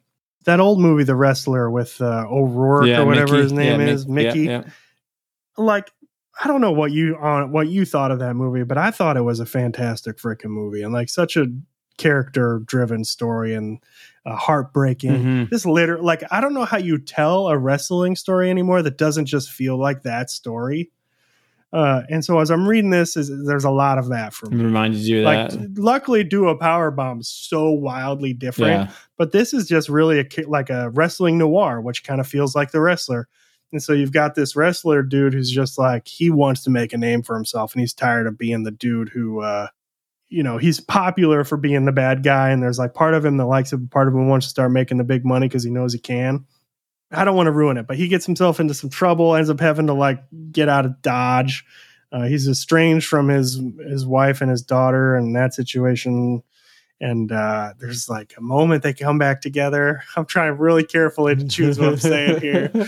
that old movie, The Wrestler, with uh, O'Rourke yeah, or whatever Mickey. his name yeah, is, Mickey. Yeah, like, I don't know what you on what you thought of that movie, but I thought it was a fantastic freaking movie and like such a character driven story and uh, heartbreaking. Mm-hmm. This literally, like, I don't know how you tell a wrestling story anymore that doesn't just feel like that story. Uh, and so as I'm reading this, is there's a lot of that for me. Reminded you like, that. Luckily, do a power bomb so wildly different, yeah. but this is just really a like a wrestling noir, which kind of feels like the wrestler. And so you've got this wrestler dude who's just like he wants to make a name for himself, and he's tired of being the dude who uh, you know he's popular for being the bad guy and there's like part of him that likes it part of him wants to start making the big money because he knows he can i don't want to ruin it but he gets himself into some trouble ends up having to like get out of dodge uh, he's estranged from his his wife and his daughter and that situation and uh, there's like a moment they come back together i'm trying really carefully to choose what i'm saying here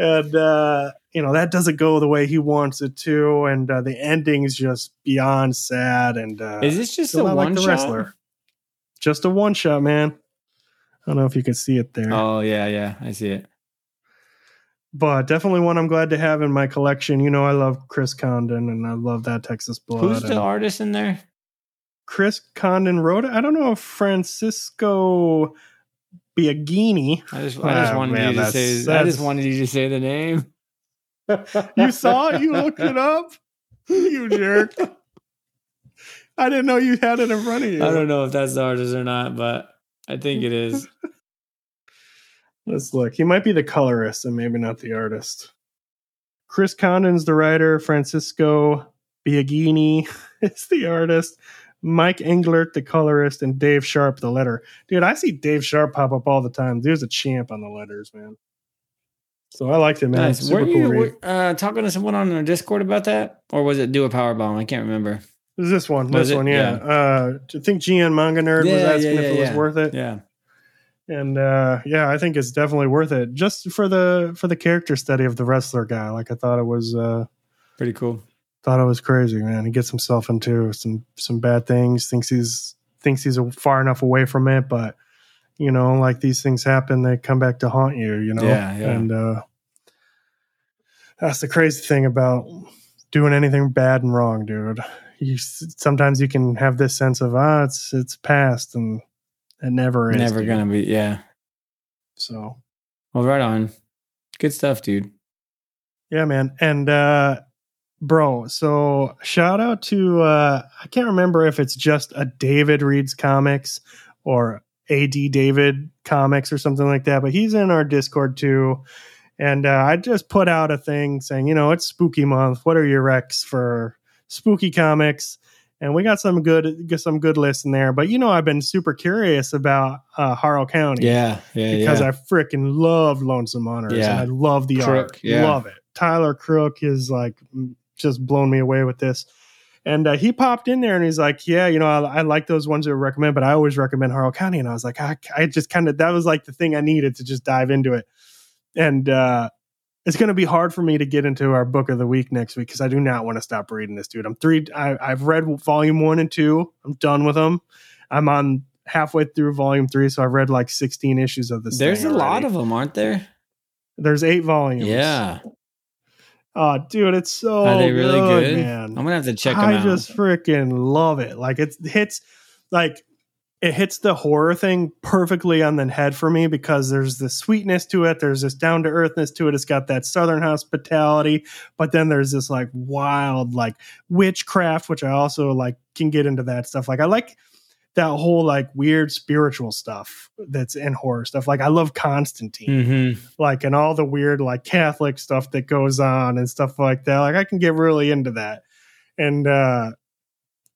and uh, you know that doesn't go the way he wants it to, and uh, the ending's just beyond sad. And uh, is this just a one like the shot? wrestler? Just a one shot, man. I don't know if you can see it there. Oh yeah, yeah, I see it. But definitely one I'm glad to have in my collection. You know, I love Chris Condon, and I love that Texas Blood. Who's the artist in there? Chris Condon wrote it. I don't know if Francisco Biagini. I just, I just oh, wanted man, you to say. I just wanted you to say the name. you saw it? You looked it up? You jerk. I didn't know you had it in front of you. I don't know if that's the artist or not, but I think it is. Let's look. He might be the colorist and maybe not the artist. Chris Condon's the writer. Francisco Biagini is the artist. Mike Englert, the colorist, and Dave Sharpe, the letter. Dude, I see Dave Sharpe pop up all the time. There's a champ on the letters, man. So I liked it, man. Nice. Super were you were, uh, talking to someone on the Discord about that, or was it do a power bomb? I can't remember. It was this one. Was this it? one, yeah. yeah. Uh, I think GN Manga Nerd yeah, was asking yeah, if it was worth it. Yeah. And uh, yeah, I think it's definitely worth it just for the for the character study of the wrestler guy. Like I thought it was uh, pretty cool. Thought it was crazy, man. He gets himself into some some bad things. Thinks he's thinks he's far enough away from it, but you know, like these things happen, they come back to haunt you, you know? Yeah, yeah. And uh, that's the crazy thing about doing anything bad and wrong, dude. You sometimes you can have this sense of ah, it's it's past, and it never is. Never dude. gonna be, yeah. So, well, right on. Good stuff, dude. Yeah, man. And uh bro, so shout out to uh I can't remember if it's just a David reads comics or AD David comics or something like that, but he's in our Discord too. And uh, I just put out a thing saying, you know, it's spooky month. What are your recs for spooky comics? And we got some good, some good lists in there. But you know, I've been super curious about uh, Harrow County. Yeah, yeah, because yeah. I freaking love Lonesome Hunters. Yeah, and I love the Crook, art. Love it. Tyler Crook is like just blown me away with this. And uh, he popped in there and he's like, "Yeah, you know, I, I like those ones that recommend, but I always recommend Harrow County." And I was like, I, I just kind of that was like the thing I needed to just dive into it. And uh, it's going to be hard for me to get into our book of the week next week because I do not want to stop reading this, dude. I'm three. I, I've read volume one and two. I'm done with them. I'm on halfway through volume three, so I've read like 16 issues of this. There's a lot of them, aren't there? There's eight volumes. Yeah. Oh, dude, it's so Are they really good, good? man. I'm gonna have to check I out. just freaking love it. Like it hits like it hits the horror thing perfectly on the head for me because there's this sweetness to it, there's this down to earthness to it. It's got that southern hospitality, but then there's this like wild like witchcraft, which I also like can get into that stuff. Like I like that whole like weird spiritual stuff that's in horror stuff. Like I love Constantine, mm-hmm. like and all the weird like Catholic stuff that goes on and stuff like that. Like I can get really into that. And uh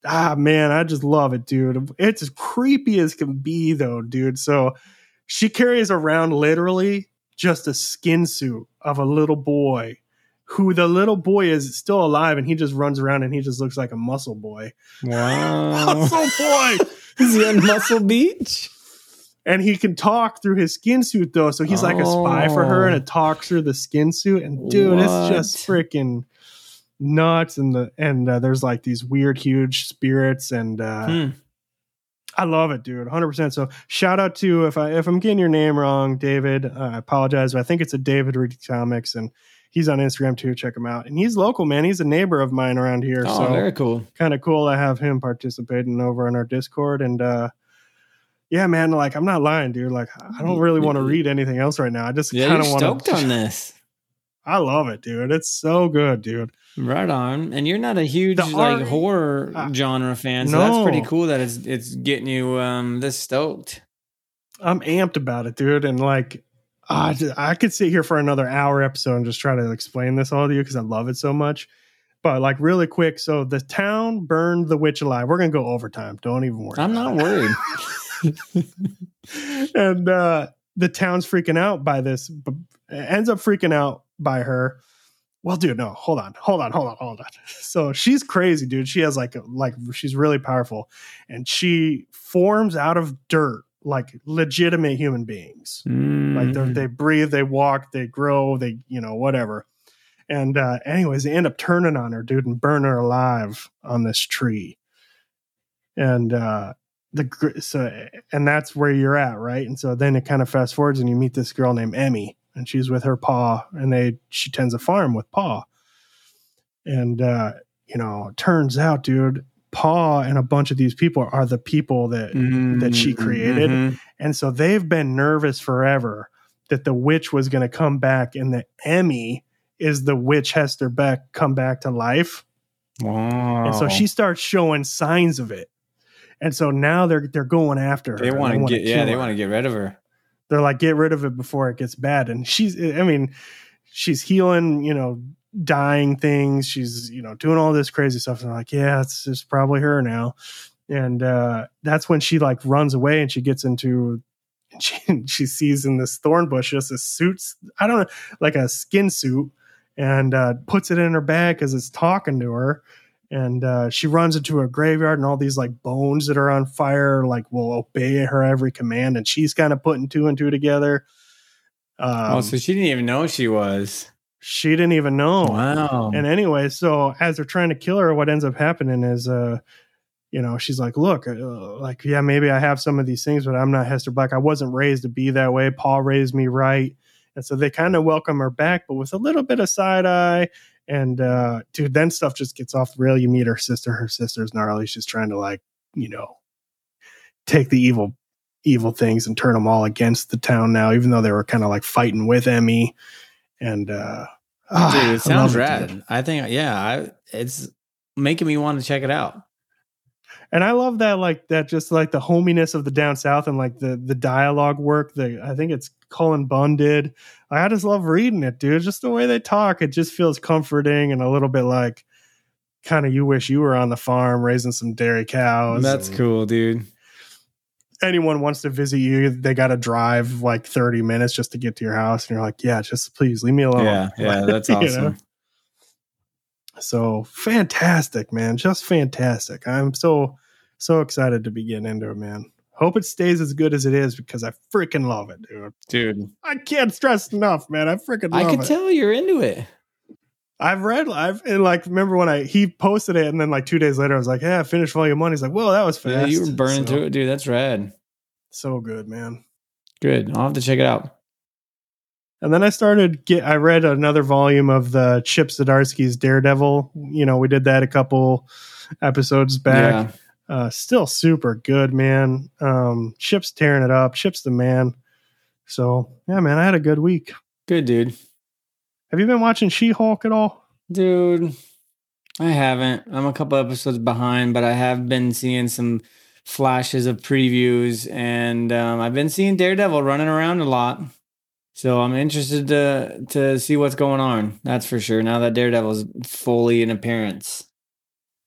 ah man, I just love it, dude. It's as creepy as can be though, dude. So she carries around literally just a skin suit of a little boy who the little boy is still alive and he just runs around and he just looks like a muscle boy. Wow. muscle boy. Is he on Muscle Beach? And he can talk through his skin suit though. So he's oh. like a spy for her and it talks through the skin suit. And dude, what? it's just freaking nuts. And the and uh, there's like these weird, huge spirits and uh hmm. I love it, dude. 100%. So shout out to if I if I'm getting your name wrong, David, uh, I apologize. But I think it's a David Reed Comics and he's on Instagram too. Check him out. And he's local, man. He's a neighbor of mine around here. Oh, so very cool. Kind of cool to have him participating over on our Discord. And uh, yeah, man, like I'm not lying, dude. Like I don't really want to read anything else right now. I just yeah, kind of want to. Stoked on this. I love it, dude. It's so good, dude. Right on. And you're not a huge the like art, horror genre fan, so no. that's pretty cool that it's it's getting you um this stoked. I'm amped about it, dude. And like uh, I could sit here for another hour episode and just try to explain this all to you because I love it so much. But like really quick, so the town burned the witch alive. We're gonna go overtime. Don't even worry. I'm not worried. and uh, the town's freaking out by this. But it ends up freaking out by her. Well, dude, no, hold on, hold on, hold on, hold on. So she's crazy, dude. She has like like she's really powerful, and she forms out of dirt like legitimate human beings. Mm. Like they breathe, they walk, they grow, they you know whatever. And uh, anyways, they end up turning on her, dude, and burn her alive on this tree. And uh, the so and that's where you're at, right? And so then it kind of fast forwards, and you meet this girl named Emmy, and she's with her pa, and they she tends a farm with pa. And uh, you know, turns out, dude, Pa and a bunch of these people are the people that mm-hmm, that she created, mm-hmm. and so they've been nervous forever that the witch was going to come back, and that Emmy is the witch Hester Beck come back to life. Wow! And so she starts showing signs of it, and so now they're they're going after her. They want to get yeah, they want to get rid of her. They're like get rid of it before it gets bad, and she's I mean she's healing you know dying things. She's, you know, doing all this crazy stuff. And like, yeah, it's, it's probably her now. And uh, that's when she like runs away and she gets into, she, she sees in this thorn bush just a suit, I don't know, like a skin suit, and uh, puts it in her bag because it's talking to her. And uh, she runs into a graveyard, and all these like bones that are on fire, like will obey her every command. And she's kind of putting two and two together. Um, oh, so she didn't even know she was she didn't even know. Wow. And anyway, so as they're trying to kill her, what ends up happening is, uh, you know, she's like, look, uh, like, yeah, maybe I have some of these things, but I'm not Hester Black. I wasn't raised to be that way. paul raised me right. And so they kind of welcome her back, but with a little bit of side eye. And, uh, dude, then stuff just gets off the rail. You meet her sister. Her sister's gnarly. She's trying to, like, you know, take the evil, evil things and turn them all against the town now, even though they were kind of like fighting with Emmy and uh dude, it sounds rad. It, I think yeah, I it's making me want to check it out. And I love that like that just like the hominess of the down south and like the the dialogue work that I think it's Cullen Bunn did. I just love reading it, dude. Just the way they talk, it just feels comforting and a little bit like kind of you wish you were on the farm raising some dairy cows. That's and, cool, dude anyone wants to visit you, they got to drive like 30 minutes just to get to your house. And you're like, yeah, just please leave me alone. Yeah. Yeah. That's awesome. you know? So fantastic, man. Just fantastic. I'm so, so excited to be getting into it, man. Hope it stays as good as it is because I freaking love it, dude. Dude. I can't stress enough, man. I freaking love I can it. tell you're into it. I've read, I've and like remember when I he posted it, and then like two days later, I was like, "Yeah, I finished volume one." He's like, "Well, that was fast." Yeah, you were burning so, through it, dude. That's rad. So good, man. Good. I'll have to check it out. And then I started get. I read another volume of the Chip Zdarsky's Daredevil. You know, we did that a couple episodes back. Yeah. Uh, still super good, man. Um, Chip's tearing it up. Chip's the man. So yeah, man, I had a good week. Good, dude. Have you been watching She Hulk at all? Dude, I haven't. I'm a couple episodes behind, but I have been seeing some flashes of previews, and um, I've been seeing Daredevil running around a lot. So I'm interested to to see what's going on. That's for sure. Now that Daredevil's fully in appearance.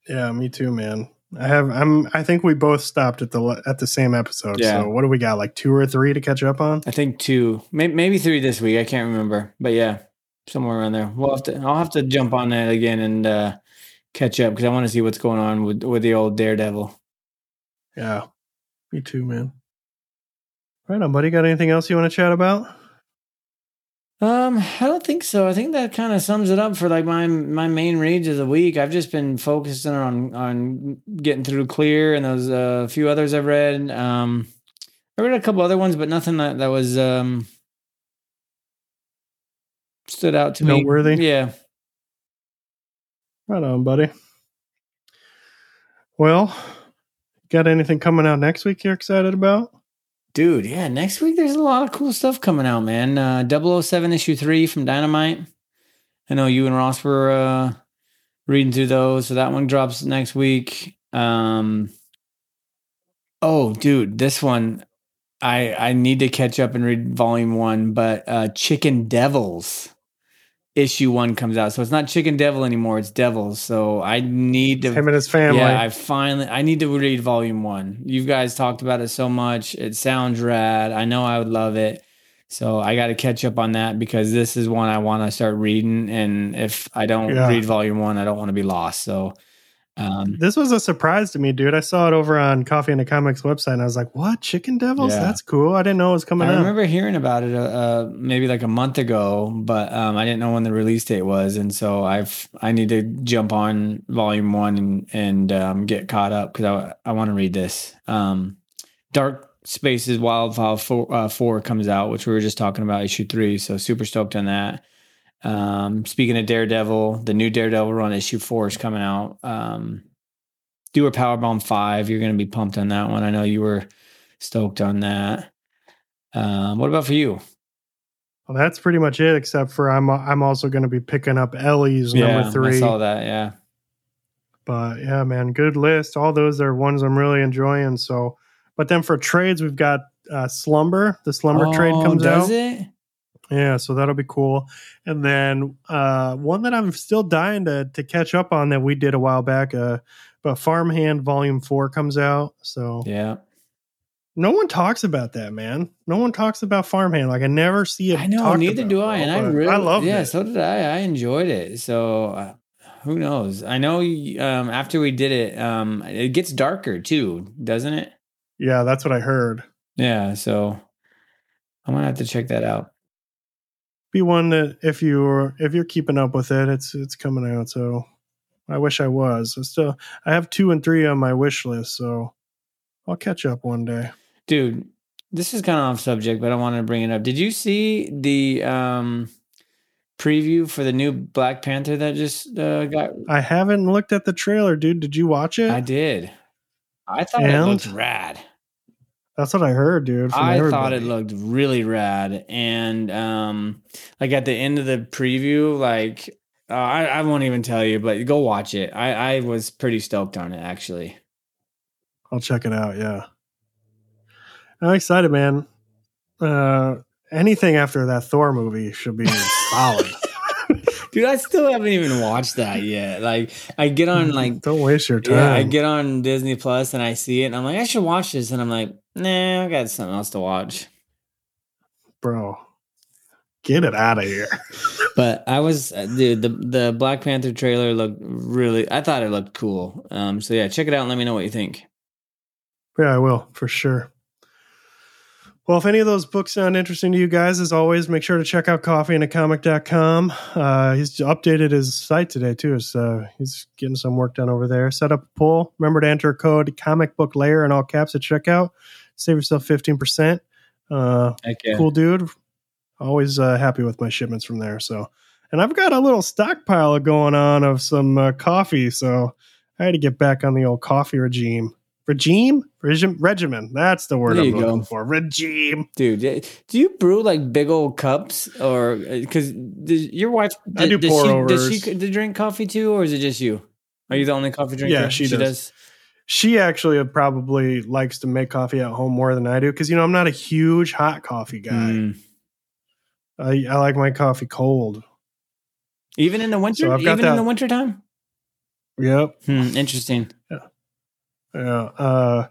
Yeah, me too, man. I have. I'm. I think we both stopped at the at the same episode. Yeah. So what do we got? Like two or three to catch up on? I think two, maybe, maybe three this week. I can't remember, but yeah, somewhere around there. We'll have to. I'll have to jump on that again and uh, catch up because I want to see what's going on with with the old Daredevil. Yeah, me too, man. Right on, buddy. Got anything else you want to chat about? Um, I don't think so. I think that kind of sums it up for like my my main reads of the week. I've just been focusing on on getting through clear and those a uh, few others I've read. Um, I read a couple other ones, but nothing that that was um stood out to Noteworthy. me. Noteworthy. Yeah. Right on, buddy. Well, got anything coming out next week you're excited about? Dude, yeah, next week there's a lot of cool stuff coming out, man. Uh 007 issue 3 from Dynamite. I know you and Ross were uh reading through those, so that one drops next week. Um Oh, dude, this one I I need to catch up and read volume 1, but uh Chicken Devils issue 1 comes out. So it's not Chicken Devil anymore, it's Devils. So I need to Him and his family. yeah, I finally I need to read volume one. You guys talked about it so much. It sounds rad. I know I would love it. So I got to catch up on that because this is one I want to start reading. And if I don't Yeah. read volume one, I don't want to be lost. So um, This was a surprise to me, dude. I saw it over on Coffee and the Comics website, and I was like, "What? Chicken Devils? Yeah. That's cool. I didn't know it was coming I out." remember hearing about it uh, uh, maybe like a month ago, but um, I didn't know when the release date was, and so I've I need to jump on volume one and and um, get caught up because I I want to read this. Um, Dark Spaces Wildfire four, uh, four comes out, which we were just talking about issue three, so super stoked on that. Um, speaking of Daredevil, the new Daredevil run issue four is coming out. Um, do a Powerbomb five, you're going to be pumped on that one. I know you were stoked on that. Um, what about for you? Well, that's pretty much it. Except for I'm I'm also going to be picking up Ellie's number three. I saw that. Yeah. But yeah, man, good list. All those are ones I'm really enjoying. So, but then for trades, we've got uh, Slumber. The Slumber trade Oh, comes does out. it? Yeah, so that'll be cool. And then uh, one that I'm still dying to to catch up on that we did a while back. Uh, but Farmhand Volume Four comes out. So Yeah. no one talks about that, man. No one talks about Farmhand. Like I never see it. I know. Neither do I. And I really, I love yeah, it. so did I. I enjoyed it. So uh, who knows? I know um, after we did it, um, it gets darker too, doesn't it? yeah, that's what I heard. Yeah. So I'm to have to check that out. Be one that if you're if you're keeping up with it, it's it's coming out. So I wish I was. I still I have two and three on my wish list. So I'll catch up one day. Dude, this is kind of off subject, but I wanted to bring it up. Did you see the um, preview for the new Black Panther that just uh, got I haven't looked at the trailer, dude. Did you watch it? I did. I thought it And? looked rad. That's what I heard, dude. from I thought it looked really rad, and um, like at the end of the preview, like uh, I, I won't even tell you, but go watch it. I, I was pretty stoked on it actually. I'll check it out. Yeah, I'm excited, man. Uh, anything after that Thor movie should be solid. Dude, I still haven't even watched that yet. Like, I get on like Don't waste your time, yeah, I get on Disney Plus and I see it, and I'm like, I should watch this, and I'm like, nah, I got something else to watch. bro. Get it out of here. But I was, uh, dude, the the Black Panther trailer looked really. I thought it looked cool. Um, so yeah, check it out and let me know what you think. Yeah, I will for sure. Well, if any of those books sound interesting to you guys, as always, make sure to check out coffeeandacomic.com. Uh, he's updated his site today, too. So he's getting some work done over there. Set up a poll. Remember to enter code Comic Book Lair in all caps at checkout. Save yourself 15%. Uh, cool dude. Always uh, happy with my shipments from there. So, and I've got a little stockpile going on of some uh, coffee. So I had to get back on the old coffee regime. Regime? Regime? Regimen. That's the word There I'm you go. looking for. Regime. Dude, do you brew like big old cups, or because your wife? I do does pour she, overs. Does she drink coffee too, or is it just you? Are you the only coffee drinker? Yeah, she does. She actually probably likes to make coffee at home more than I do because, you know, I'm not a huge hot coffee guy. Mm. I, I like my coffee cold. Even in the winter, So even in the winter time. Yep. Hmm, interesting. Yeah. Uh,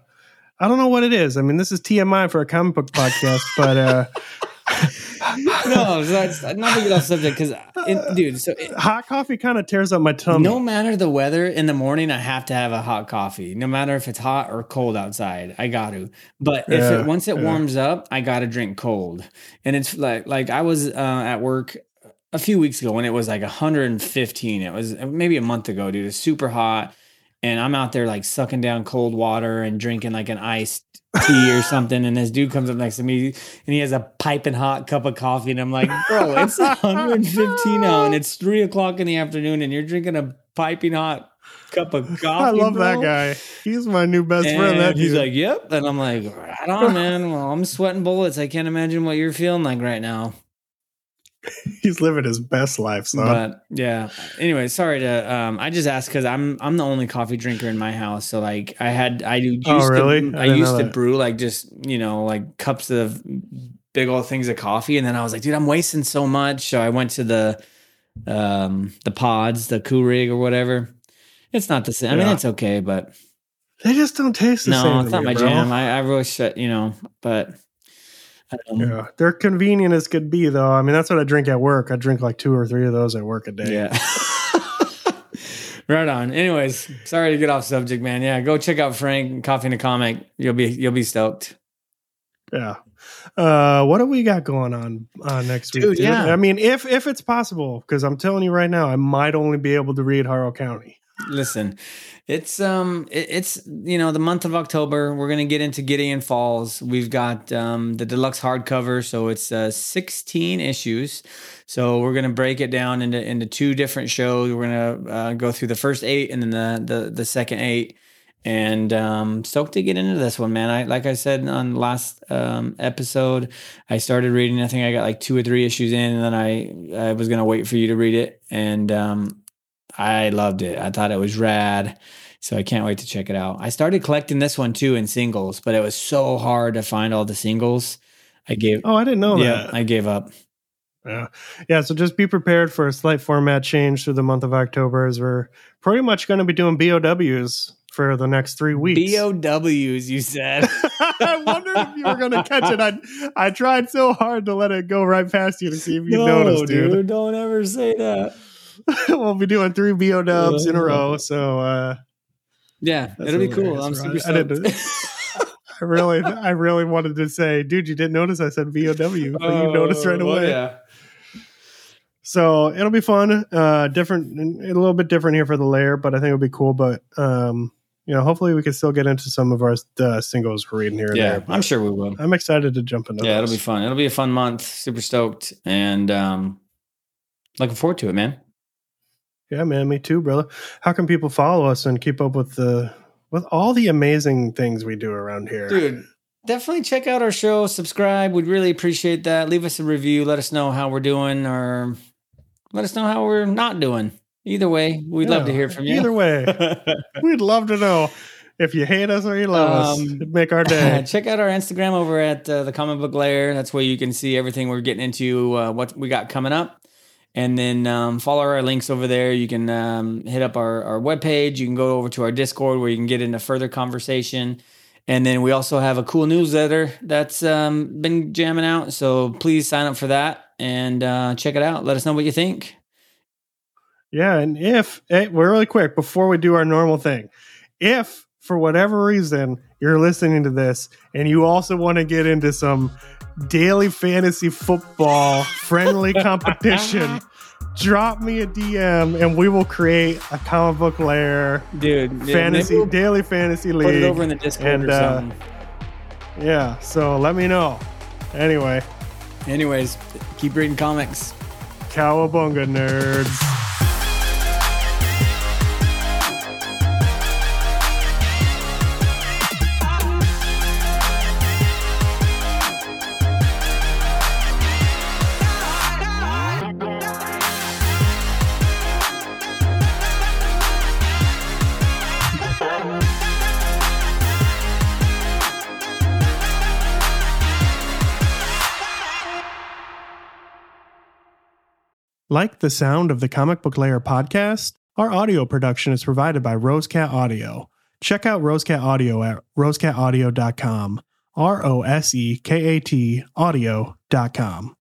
I don't know what it is. I mean, this is TMI for a comic book podcast, but uh, no, that's not to get off subject because, dude. So it, hot coffee kind of tears up my tummy. no matter the weather, in the morning I have to have a hot coffee. No matter if it's hot or cold outside, I got to. But if Yeah, it once it yeah. warms up, I got to drink cold. And it's like like I was uh, at work a few weeks ago when it was like 115. It was maybe a month ago, dude. It's super hot. And I'm out there like sucking down cold water and drinking like an iced tea or something. And this dude comes up next to me and he has a piping hot cup of coffee. And I'm like, bro, it's 115 now and it's three o'clock in the afternoon and you're drinking a piping hot cup of coffee. I love bro? that guy. He's my new best and friend. That he's dude. like, yep. And I'm like, right on, man. Well, I'm sweating bullets. I can't imagine what you're feeling like right now. he's living his best life, son. But yeah. Anyway, sorry to um I just asked because I'm I'm the only coffee drinker in my house. So like I had I used oh, really? to I, I used to brew like just, you know, like cups of big old things of coffee. And then I was like, dude, I'm wasting so much. So I went to the um the pods, the Keurig or whatever. It's not the same. I mean, it's okay, but they just don't taste the no, same. No, it's not my bro. jam. I, I really shut, you know, but um, yeah, they're convenient as could be, though. I mean, that's what I drink at work. I drink like two or three of those at work a day. Yeah. right on. Anyways, sorry to get off subject, man. Yeah, go check out Frank Coffee and a Comic. You'll be you'll be stoked. Yeah. Uh, what do we got going on uh, next week? Dude, yeah. I mean, if if it's possible, because I'm telling you right now, I might only be able to read Harrow County. Listen, it's um, it, it's you know the month of October. We're gonna get into Gideon Falls. We've got um the deluxe hardcover, so it's uh 16 issues. So we're gonna break it down into into two different shows. We're gonna uh, go through the first eight and then the the the second eight. And um, stoked to get into this one, man. I like I said on last um, episode, I started reading. I think I got like two or three issues in, and then I I was gonna wait for you to read it, and um, I loved it. I thought it was rad. So I can't wait to check it out. I started collecting this one too in singles, but it was so hard to find all the singles. I gave Oh, I didn't know yeah, that. I gave up. Yeah. Yeah. So just be prepared for a slight format change through the month of October as we're pretty much going to be doing BOWs for the next three weeks. BOWs, you said. I wondered if you were going to catch it. I I tried so hard to let it go right past you to see if you no, noticed, dude. dude. Don't ever say that. we'll be doing three BO dubs in a row. So uh, yeah, it'll be cool. I'm super I, I really, I really wanted to say, dude, you didn't notice I said VOW, but you noticed right oh, away. Well, yeah. So it'll be fun. Uh, different, a little bit different here for the Lair, but I think it'll be cool. But um, you know, hopefully we can still get into some of our uh, singles we're reading here. yeah, there, I'm sure we will. I'm excited to jump into. Yeah, those. it'll be fun. It'll be a fun month. Super stoked and um, looking forward to it, man. Yeah, man, me too, brother. How can people follow us and keep up with the with all the amazing things we do around here? Dude, definitely check out our show, subscribe. We'd really appreciate that. Leave us a review, let us know how we're doing or let us know how we're not doing. Either way, we'd yeah, love to hear from you. Either way. we'd love to know if you hate us or you love um, us. It'd make our day. check out our Instagram over at uh, the Comic Book Lair. That's where you can see everything we're getting into, uh, what we got coming up and then um, follow our links over there. You can um, hit up our, our webpage. You can go over to our Discord where you can get into further conversation. And then we also have a cool newsletter that's um, been jamming out. So please sign up for that and uh, check it out. Let us know what you think. Yeah. And if, hey, we're really quick before we do our normal thing, if for whatever reason you're listening to this and you also want to get into some daily fantasy football friendly competition, drop me a DM and we will create a Comic Book Lair, dude. Fantasy we'll daily fantasy league. Put it over in the Discord and, or uh, something. Uh, yeah, so let me know. Anyway. Anyways, keep reading comics. Cowabunga nerds. Like the sound of the Comic Book Lair podcast? Our audio production is provided by RoseKat Audio. Check out RoseKat Audio at rosekataudio.com. R O S E K A T audio.com.